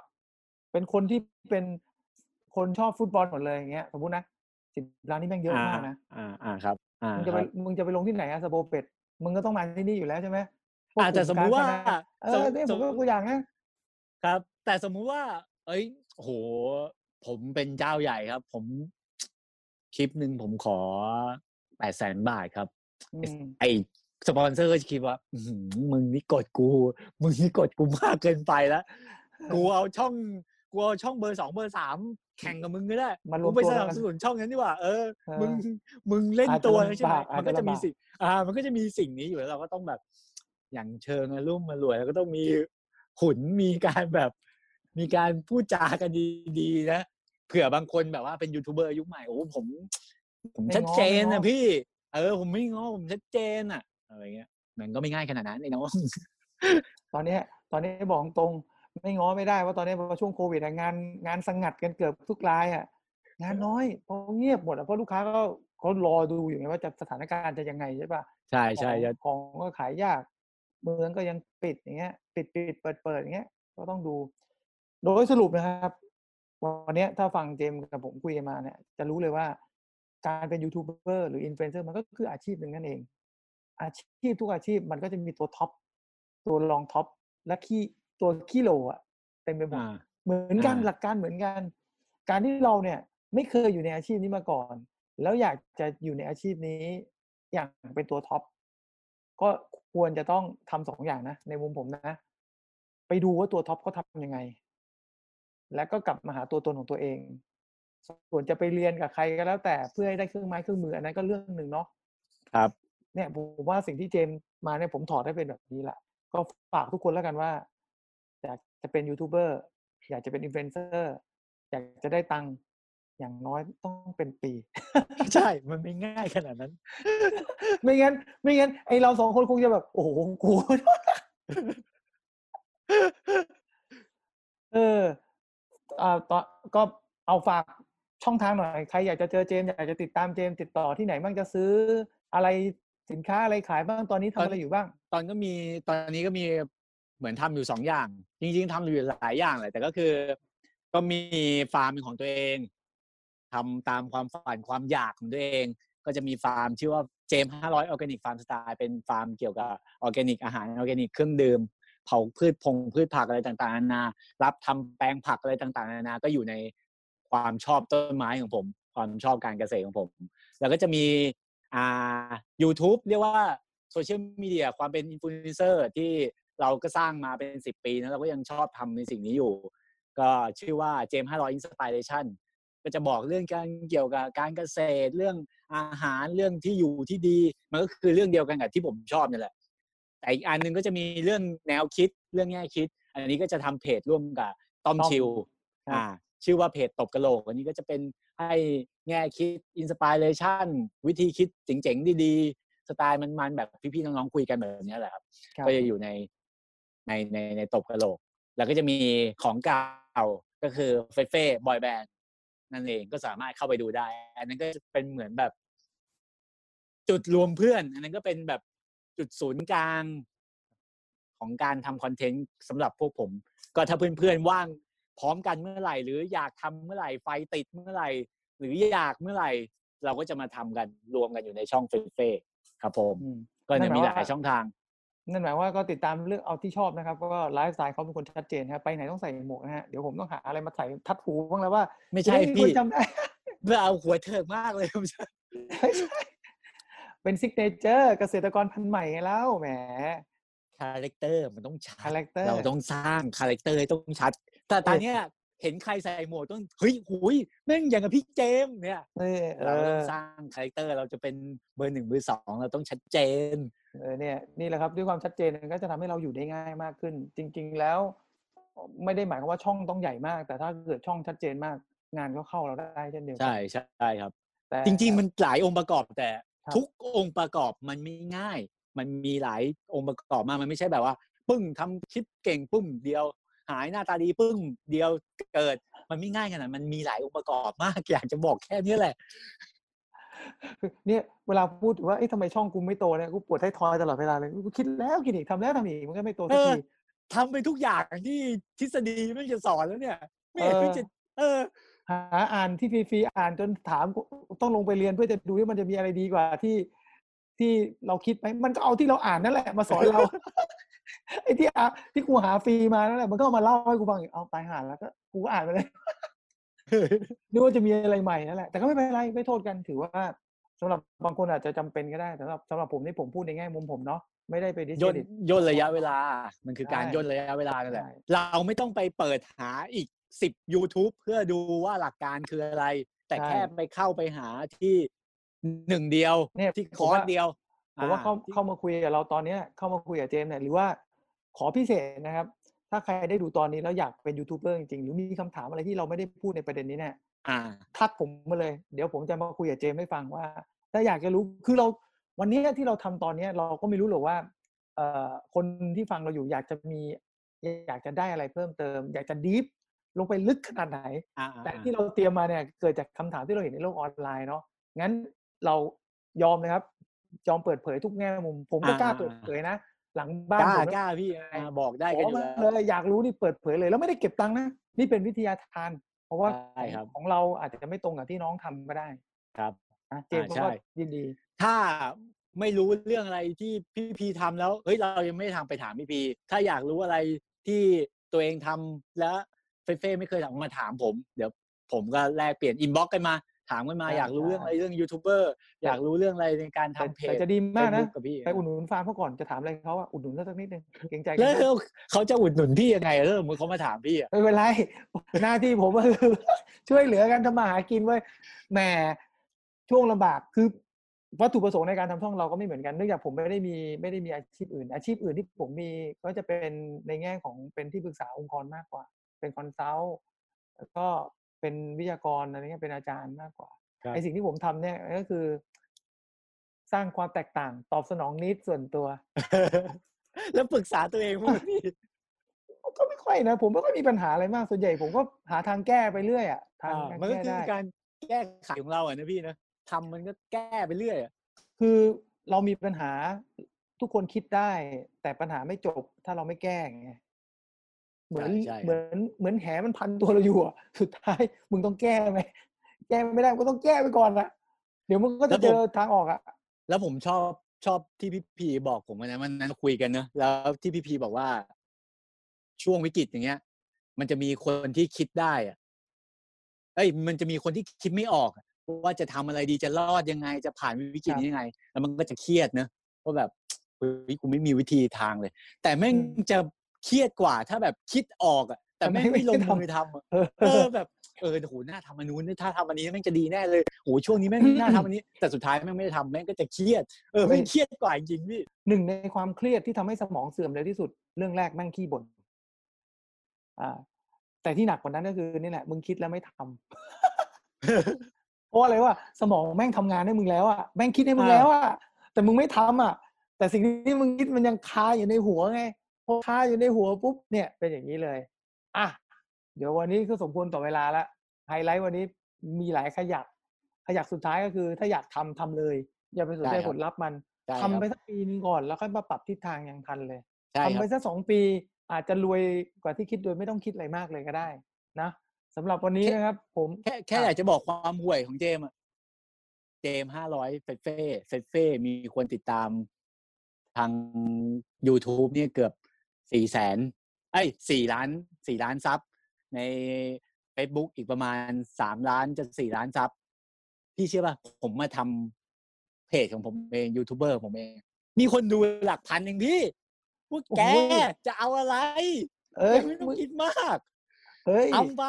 เป็นคนที่เป็นคนชอบฟุตบอลหมดเลยอย่างเงี้ยสมมตินะสิบล้านนี่แม่งเยอะมากนะอ่าอ่าครับอ่ามึงจะคไปรับมึงจะไปลงที่ไหนอะสโปเป็ดมึงก็ต้องมาที่นี่อยู่แล้วใช่ไหมพวกอาจจะกสลุ่มมุติว่าการพนันเออเนี่ยผมก็ตัวอย่างนะครับ แต่สมมุติว่า เอ้ยโห ผมเป็นเจ้าใหญ่ครับ ผมคลิปหนึ่งผมขอแปดแสนบาทครับอืมไอ สปอนเซอร์ก็จะคิดว่าอื้อหือมึงนี่กดกู มึงนี่กดกูมากเกินไปแล้วกูเอาช่องกูเอาช่องเบอร์สองเบอร์สามแข่งกับมึงก็ได้มารวกูมไปตัวสนับกันสนุนช่องนั้นดีกว่า เออเออมึงมึงเล่นอาจจะตัวลำใช่ไหมบากมันก็อาจจะจะมีลำบากสิ่งอ่า มันก็จะมีสิ่งนี้อยู่แล้วเราก็ต้องแบบ อย่างเชิงอรุ่มมารวยแล้วก็ต้องมีขุนมีการแบบ มีการพูดจากันดีๆนะเผื่อบางคนแบบว่าเป็นยูทูบเบอร์ยุคใหม่โอ้ผม ผมไม่ชัดง้อเจนไม่ง้นะอพี่ เออ ผมไม่ง้อผมชัดเจนอะ อะไรเงี้ยมันก็ไม่ง่ายขนาดนั้นไอ้น้องตอนเนี้ย ตอนนี้บอกตรงไม่ง้อไม่ได้ว่าตอนนี้พอช่วงโควิดอะงานงานสังงัดกันเกือบทุกรายอะงานน้อยเพราะเงียบหมดอะเพราะลูกค้าก็เขารอดูอยู่ไงว่าจะสถานการณ์จะยังไงใช่ปะใช่ใช่ของจะของก็ขายยาก เมืองก็ยังปิดอย่างเงี้ย ปิดปิดเปิดเปิดอย่างเงี้ย ก็ต้องดู โดยสรุปนะครับ วันเนี้ยถ้าฟังเจมส์กับผมคุยกันมาเนี่ย จะรู้เลยว่าการเป็นยูทูบเบอร์หรืออินฟลูเอนเซอร์มันก็คืออาชีพหนึ่งนั่นเอง อาชีพทุกอาชีพมันก็จะมีตัว top ตัวรอง top และขี้ตัวขี้โหลอะเต็มไปหมดอ่าเหมือนกันอ่าหลักการเหมือนกัน การที่เราเนี่ยไม่เคยอยู่ในอาชีพนี้มาก่อน แล้วอยากจะอยู่ในอาชีพนี้อย่างเป็นตัว top ก็ควรจะต้องทำสองอย่างนะ ในมุมผมนะ ไปดูว่าตัว top เขาทำยังไง แล้วก็กลับมาหาตัวตนของตัวเอง ส่วนจะไปเรียนกับใครก็แล้วแต่เพื่อให้ได้เครื่องไม้เครื่องมืออันนั้นก็เรื่องหนึ่งเนาะครับ เนี่ยผมว่าสิ่งที่เจมส์มาเนี่ยผมถอดได้เป็นแบบนี้แหละก็ฝากทุกคนแล้วกันว่า อยากจะเป็นยูทูบเบอร์อยากจะเป็นอินฟลูเอนเซอร์อยากจะได้ตังค์อย่างน้อยต้องเป็นปี ใช่ มันไม่ง่ายขนาดนั้น ไม่งั้น ไม่งั้นไอเราสองคนคงจะแบบ โอ้โหกูเอออ่าตอนก็เอาฝากช่องทางหน่อย ใครอยากจะเจอเจมส์อยากจะติดตามเจมส์ติดต่อที่ไหนบ้างจะซื้ออะไร สินค้าอะไรขายบ้างตอนนี้ทำอะไรอยู่บ้าง ตอนก็มีตอนนี้ก็มีเหมือนทำอยู่สองอย่าง จริง ๆทำอยู่หลายอย่างแหละแต่ก็คือ ก็มีฟาร์มเป็นของตัวเองทำตามความฝันความอยากของตัวเอง ก็จะมีฟาร์มชื่อว่าเจมห้าร้อยออร์แกนิกฟาร์มสไตล์เป็นฟาร์มเกี่ยวกับออร์แกนิกอาหารออร์แกนิกเครื่องดื่มเพาะพืชพงพืชผักอะไรต่างๆนานา รับทำแปลงผักอะไรต่างๆนานา ก็อยู่ในความชอบต้นไม้ของผม ความชอบการเกษตรของผม แล้วก็จะมี อ่า YouTube เรียกว่าโซเชียลมีเดียความเป็นอินฟลูเอนเซอร์ที่เราก็สร้างมาเป็นสิบปีนะเราก็ยังชอบทำในสิ่งนี้อยู่ ก็ชื่อว่าเจมห้าร้อย inspiration ก็จะบอกเรื่องการเกี่ยวกับการเกษตรเรื่องอาหารเรื่องที่อยู่ที่ดี มันก็คือเรื่องเดียวกันกับที่ผมชอบนี่แหละ แต่อีกอันหนึงก็จะมีเรื่องแนวคิดเรื่องแง่คิด อันนี้ก็จะทำเพจร่วมกับต้อมต้อมชิวครับอ่า ชื่อว่าเพจตบกะโหลกอันนี้ก็จะเป็นให้แง่คิด inspiration วิธีคิดเจ๋งๆ ดีๆ สไตล์มันๆ แบบพี่ๆ น้องๆ คุยกันแบบนี้แหละครับครับก็จะอยู่ในในในในตบกระโหลก แล้วก็จะมีของเก่าก็คือเฟเฟ่บอยแบนด์นั่นเองก็สามารถเข้าไปดูได้ อันนั้นก็จะเป็นเหมือนแบบ จุดรวมเพื่อน อันนั้นก็เป็นแบบจุดศูนย์กลางของการทำคอนเทนต์สำหรับพวกผม ก็ถ้าเพื่อนๆว่าง พร้อมกันเมื่อไหร่ หรืออยากทำเมื่อไหร่ไฟติดเมื่อไหร่ หรืออยากเมื่อไหร่ เราก็จะมาทำกันรวมกันอยู่ในช่องเฟเฟ่ครับผมอืมก็นั่จะนหมายมีหว่าลายช่องทางนั่นหมายว่าก็ติดตามเรื่องเอาที่ชอบนะครับเพราะว่าไลฟ์สไตล์เขาเป็นคนชัดเจนครับไปไหนต้องใส่หมวกนะฮะเดี๋ยวผมต้องหาอะไรมาใส่ทัดหูบ้างแล้วว่า ไม่ใช่จะด้คนพี่จำได้เพื่อเอาหัวเถิกมากเลยผมจะไม่ใช่เป็นซิกเนเจอร์เกษตรกรพันธุ์ใหม่ไงแล้วแหมคาแรคเตอร์มันต้องชัคาดแรคเตอร์เราต้องสร้างคาแรคเตอร์ให้ต้องชัด แต่ตอนเนี้ยเห็นใครใส่หมวกต้องเฮ้ยหุยแม่งอย่างกับพี่เจมส์เนี่ยนี่เอเราต้องสร้าง character เราจะเป็นเบอร์หนึ่งเบอร์สองเราต้องชัดเจนเออเนี่ยนี่แหละครับด้วยความชัดเจนมันก็จะทำให้เราอยู่ได้ง่ายมากขึ้น จริง ๆแล้ว ไม่ได้หมายความว่าช่องต้องใหญ่มาก แต่ถ้าเกิดช่องชัดเจนมาก งานก็เข้าเราได้เช่นเดียวกันใช่ใช่ครับ แต่จริง ๆ มันหลายองค์ประกอบแต่ครับทุกองค์ประกอบมันไม่ง่าย มันมีหลายองค์ประกอบมากมันไม่ใช่แบบว่า ปึ้งทำคลิปเก่งปุ้มเดียว หายหน้าตาดีปึ้งเดียวเกิด มันไม่ง่ายขนาดนั้นมันมีหลายองค์ประกอบมาก อยากจะบอกแค่นี้แหละคือเนี่ยเวลาพูดว่าเอ๊ะทำไมช่องกูไม่โตเนี่ยกูปวดท้ายทอยตลอดเวลาเลยกูคิดแล้วคิดอีกทำแล้วทำอีกมันก็ไม่โตสักเออทีทำไปทุกอย่างที่ทฤษฎีไม่จะสอนแล้วเนี่ย ไม่เห็นเออไม่จะเออหาอ่านที่ฟรีๆอ่านจนถามกูต้องลงไปเรียนเพื่อจะดูว่ามันจะมีอะไรดีกว่าที่ที่เราคิดไหมมันก็เอาที่เราอ่านนั่นแหละมาสอนเรา ไอ้ที่อะที่กูหาฟรีมานั่นแหละมันก็เอามาเล่าให้กูฟังอีกเอาตายหาแล้วก็กูก็อ่านไปเลยนึกว่าจะมีอะไรใหม่นั่นแหละแต่ก็ไม่เป็นไรไม่โทษกันถือว่าสำหรับบางคนอาจจะจำเป็นก็ได้แต่สำหรับสำหรับผมนี่ผมพูดในแง่มุมผมเนาะไม่ได้ไปดิสย่เคนรดิตย่นระยะเวลา มันคือการใช่ย่นระยะเวลานั่นแหละใช่เราไม่ต้องไปเปิดหาอีกสิบ YouTube เพื่อดูว่าหลักการคืออะไร แต่แค่ไปเข้าไปหาที่หนึ่งเดียวเนี่ยที่ผมคอร์สว่าเดียว ผมว่าเข้าอ่ที่เข้ามาคุยกับเราตอนเนี้ยเข้ามาคุยกับเจมส์เนี่ยหรือว่าขอพิเศษนะครับ ถ้าใครได้ดูตอนนี้แล้วอยากเป็นยูทูบเบอร์จริงๆหรือมีคำถามอะไรที่เราไม่ได้พูดในประเด็นนี้เนี่ยอ่าทักผมมาเลย เดี๋ยวผมจะมาคุยกับเจมส์ให้ฟังว่า ถ้าอยากจะรู้คือเราวันนี้ที่เราทำตอนเนี้ยเราก็ไม่รู้หรอกว่าเอ่อคนที่ฟังเราอยู่อยากจะมี อยากจะได้อะไรเพิ่มเติม อยากจะ deep ลงไปลึกขนาดไหนอ่าแต่อ่าที่เราเตรียมมาเนี่ยเกิดจากคำถามที่เราเห็นในโลกออนไลน์เนาะงั้นเรายอมนะครับ ยอมเปิดเผยทุกแง่มุม ผมก็กล้าเปิดเผยนะ หลังบ้านกล้าผมนะกล้าพี่อ่าบอกได้ขกันออยู่มาแล้วเลยอยากรู้นี่เปิดเผยเลย แล้วไม่ได้เก็บตังค์นะนี่เป็นวิทยาทาน เพราะว่าใช่ครับของเราอาจจะไม่ตรงกับที่น้องทำก็ได้ครับนะเจมส์อ่าก็ใช่ยินดี ถ้าไม่รู้เรื่องอะไรที่พี่พีทำแล้วเฮ้ยเรายังไม่ได้ทำไปถามพี่พีถ้าอยากรู้อะไรที่ตัวเองทำแล้วเฟ่เฟ่ไม่เคยทำมาถามผม เดี๋ยวผมก็แลกเปลี่ยน inbox กันมา ถามกันมาได้อยากรู้เรื่องได้อะไรเรื่องยูทูบเบอร์อยากรู้เรื่องอะไรในการแต่ทำเพแต่จจะดีมากนะ Facebook กับพี่ไปอุดหนุนฟาร์มเขาก่อนจะถามอะไรเขาอะอุดหนุนเขาสักนิดนึงเกรงใจกันแล้วด้วยเขาจะอุดหนุนพี่ยังไงเออมึงเขามาถามพี่อะไม่เป็นไรหน้าที่ผมก็คือช่วยเหลือกันทำมาหากินไว้ยแหมช่วงลำบากคือวัตถุประสงค์ในการทำช่องเราก็ไม่เหมือนกันเนื่องจากผมไม่ได้มีไม่ได้มีอาชีพอื่น อาชีพอื่นที่ผมมีก็จะเป็นในแง่ของเป็นที่ปรึกษาองค์กรมากกว่า เป็น consult แล้วก็ เป็นวิทยากรอะไรเงี้ยเป็นอาจารย์มากกว่าไอสิ่งที่ผมทำเนี่ยก็คือ สร้างความแตกต่างตอบสนอง need ส่วนตัว แล้วปรึกษาตัวเองว่าพี่ก็ไม่ค่อยนะผมไม่ค่อยมีปัญหาอะไรมากส่วนใหญ่ผมก็หาทางแก้ไปเรื่อยอะทางอ่าทางมันก็แก้คือได้การแก้ไขของเราอะนะพี่นะทำมันก็แก้ไปเรื่อยอะคือเรามีปัญหาทุกคนคิดได้ แต่ปัญหาไม่จบถ้าเราไม่แก้ไง เหมือนใช่ใช่เหมือนเหมือนแหมันพันตัวเราอยู่อะสุดท้ายมึงต้องแก้ไหมแก้ไม่ได้ก็ต้องแก้ไปก่อนอะเดี๋ยวมึงก็จะเจอทางออกอะแล้วผมชอบชอบที่พี่พีบอกผมนะวันนั้นคุยกันเนอะแล้วที่พี่พีบอกว่า ช่วงวิกฤตอย่างเงี้ย มันจะมีคนที่คิดได้อะเอ้ย มันจะมีคนที่คิดไม่ออกอะว่าจะทำอะไรดีจะรอดยังไง จะผ่านวิกฤตนี้ยังไง แล้วมันก็จะเครียดเนอะว่าแบบเฮ้ยกูไม่มีวิธีทางเลย แต่แม่งจะ เครียดกว่าถ้าแบบคิดออกอะแต่แม่งไม่ลงมือทำอะเออเออแบบเออโหน่าทำอันนู้นถ้าทำอันนี้แม่งจะดีแน่เลยโหช่วงนี้แม่งน่าทำอันนี้ แต่สุดท้ายแม่งไม่ได้ทำแม่งก็จะเครียดเออแม่งเครียดกว่าจริงๆพี่หนึ่งในความเครียดที่ทำให้สมองเสื่อมเร็วที่สุด เรื่องแรกแม่งขี้บ่นอ่า แต่ที่หนักกว่านั้นก็คือนี่แหละมึงคิดแล้วไม่ทำเพราะอะไรว่าสมองแม่งทำงานให้มึงแล้วอะแม่งคิดให้มึงอ่าแล้วอะแต่มึงไม่ทำอะ แต่สิ่งที่มึงคิดมันยังคาอยู่ในหัวไงพ อคาอยู่ในหัวปุ๊บเนี่ยเป็นอย่างนี้เลยอะเดี๋ยววันนี้ก็สมควรต่อเวลาละไฮไลท์วันนี้มีหลายขยักขยักสุดท้ายก็คือ ถ้าอยากทำทำเลย อย่าไปสนใจได้ครับผลลัพธ์มันใช่ทำครับไปสักปีนึงก่อนแล้วค่อยมาปรับทิศทางอย่างทันเลยใช่คทำรัไปบสักสองปี อาจจะรวยกว่าที่คิดโดยไม่ต้องคิดอะไรมากเลยก็ได้นะสำหรับวันนี้นะครับ ผมแค่แค่อยากจะบอกความห่วยของเจมส์อะเจมห้าร้อยเฟเฟ่เฟเฟ่มีคนติดตามทาง YouTube เนี่ยเกือบ สี่แสนไอ้สี่ล้านสี่ล้านซับใน Facebook อีกประมาณสามล้านจะสี่ล้านซับพี่เชื่อป่ะผมมาทำเพจของผมเองยูทูบเบอร์ผมเอง มีคนดูหลักพันเองพี่พวกแกโอ้โหจะเอาอะไร เอ้ยไม่ต้อมึงงคิดมากเอเฮ้ยทำไป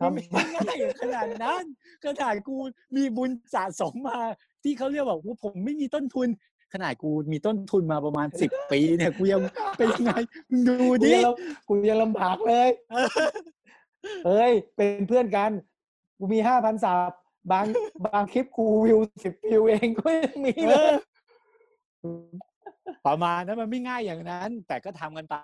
มันไม่ทำง่ายขนาดนั้นขนาดกูมีบุญสะสมมา ที่เขาเรียกว่าว่าผมไม่มีต้นทุน ขนาดกูมีต้นทุนมาประมาณสิบปีเนี่ยกูยังเป็นยังไงมึงดูกูดิยังลำกูยังลำบากเลยเฮ้ย เป็นเพื่อนกัน กูมีห้าพันสับบางบางคลิปกูวิวสิบวิวเองก็ยังมีเอเลยอประมาณนั้นมันไม่ง่ายอย่างนั้น แต่ก็ทำกันไป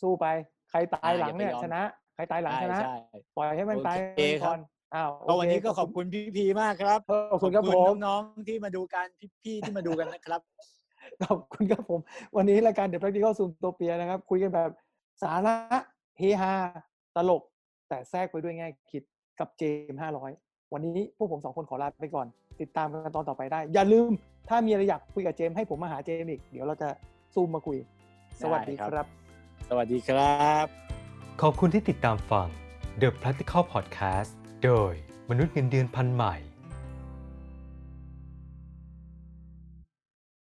สู้ไป ใครตายอ่าหลังเนี่ยอย่าไปยอมชนะ ใครตายหลังใช่ชนะใช่ปล่อยให้มันโอตายเคไปครัก่อบน อ้าวก็วันนี้โเคก็ขอบคุณพี่พีมากครับขอบคุณครับผมน้องๆที่มาดูกันพี่ๆที่มาดูกันนะครับขอบคุณครับผม วันนี้รายการ The Practical Zoom t o p i a นะครับ คุยกันแบบสาระเฮฮาตลก แต่แทรกไปด้วยแง่คิดกับเจมห้าร้อยวันนี้พวกผมสองคนขอลาไปก่อน ติดตามกันตอนต่อไปได้ อย่าลืม ถ้ามีอะไรอยากคุยกับเจมส์ให้ผมมาหาเจมส์อีก เดี๋ยวเราจะซูมมาคุย สวัสดีได้ครับครับ สวัสดีครับ ขอบคุณที่ติดตามฟัง The Practical Podcast โดยมนุษย์เงินเดือนพันใหม่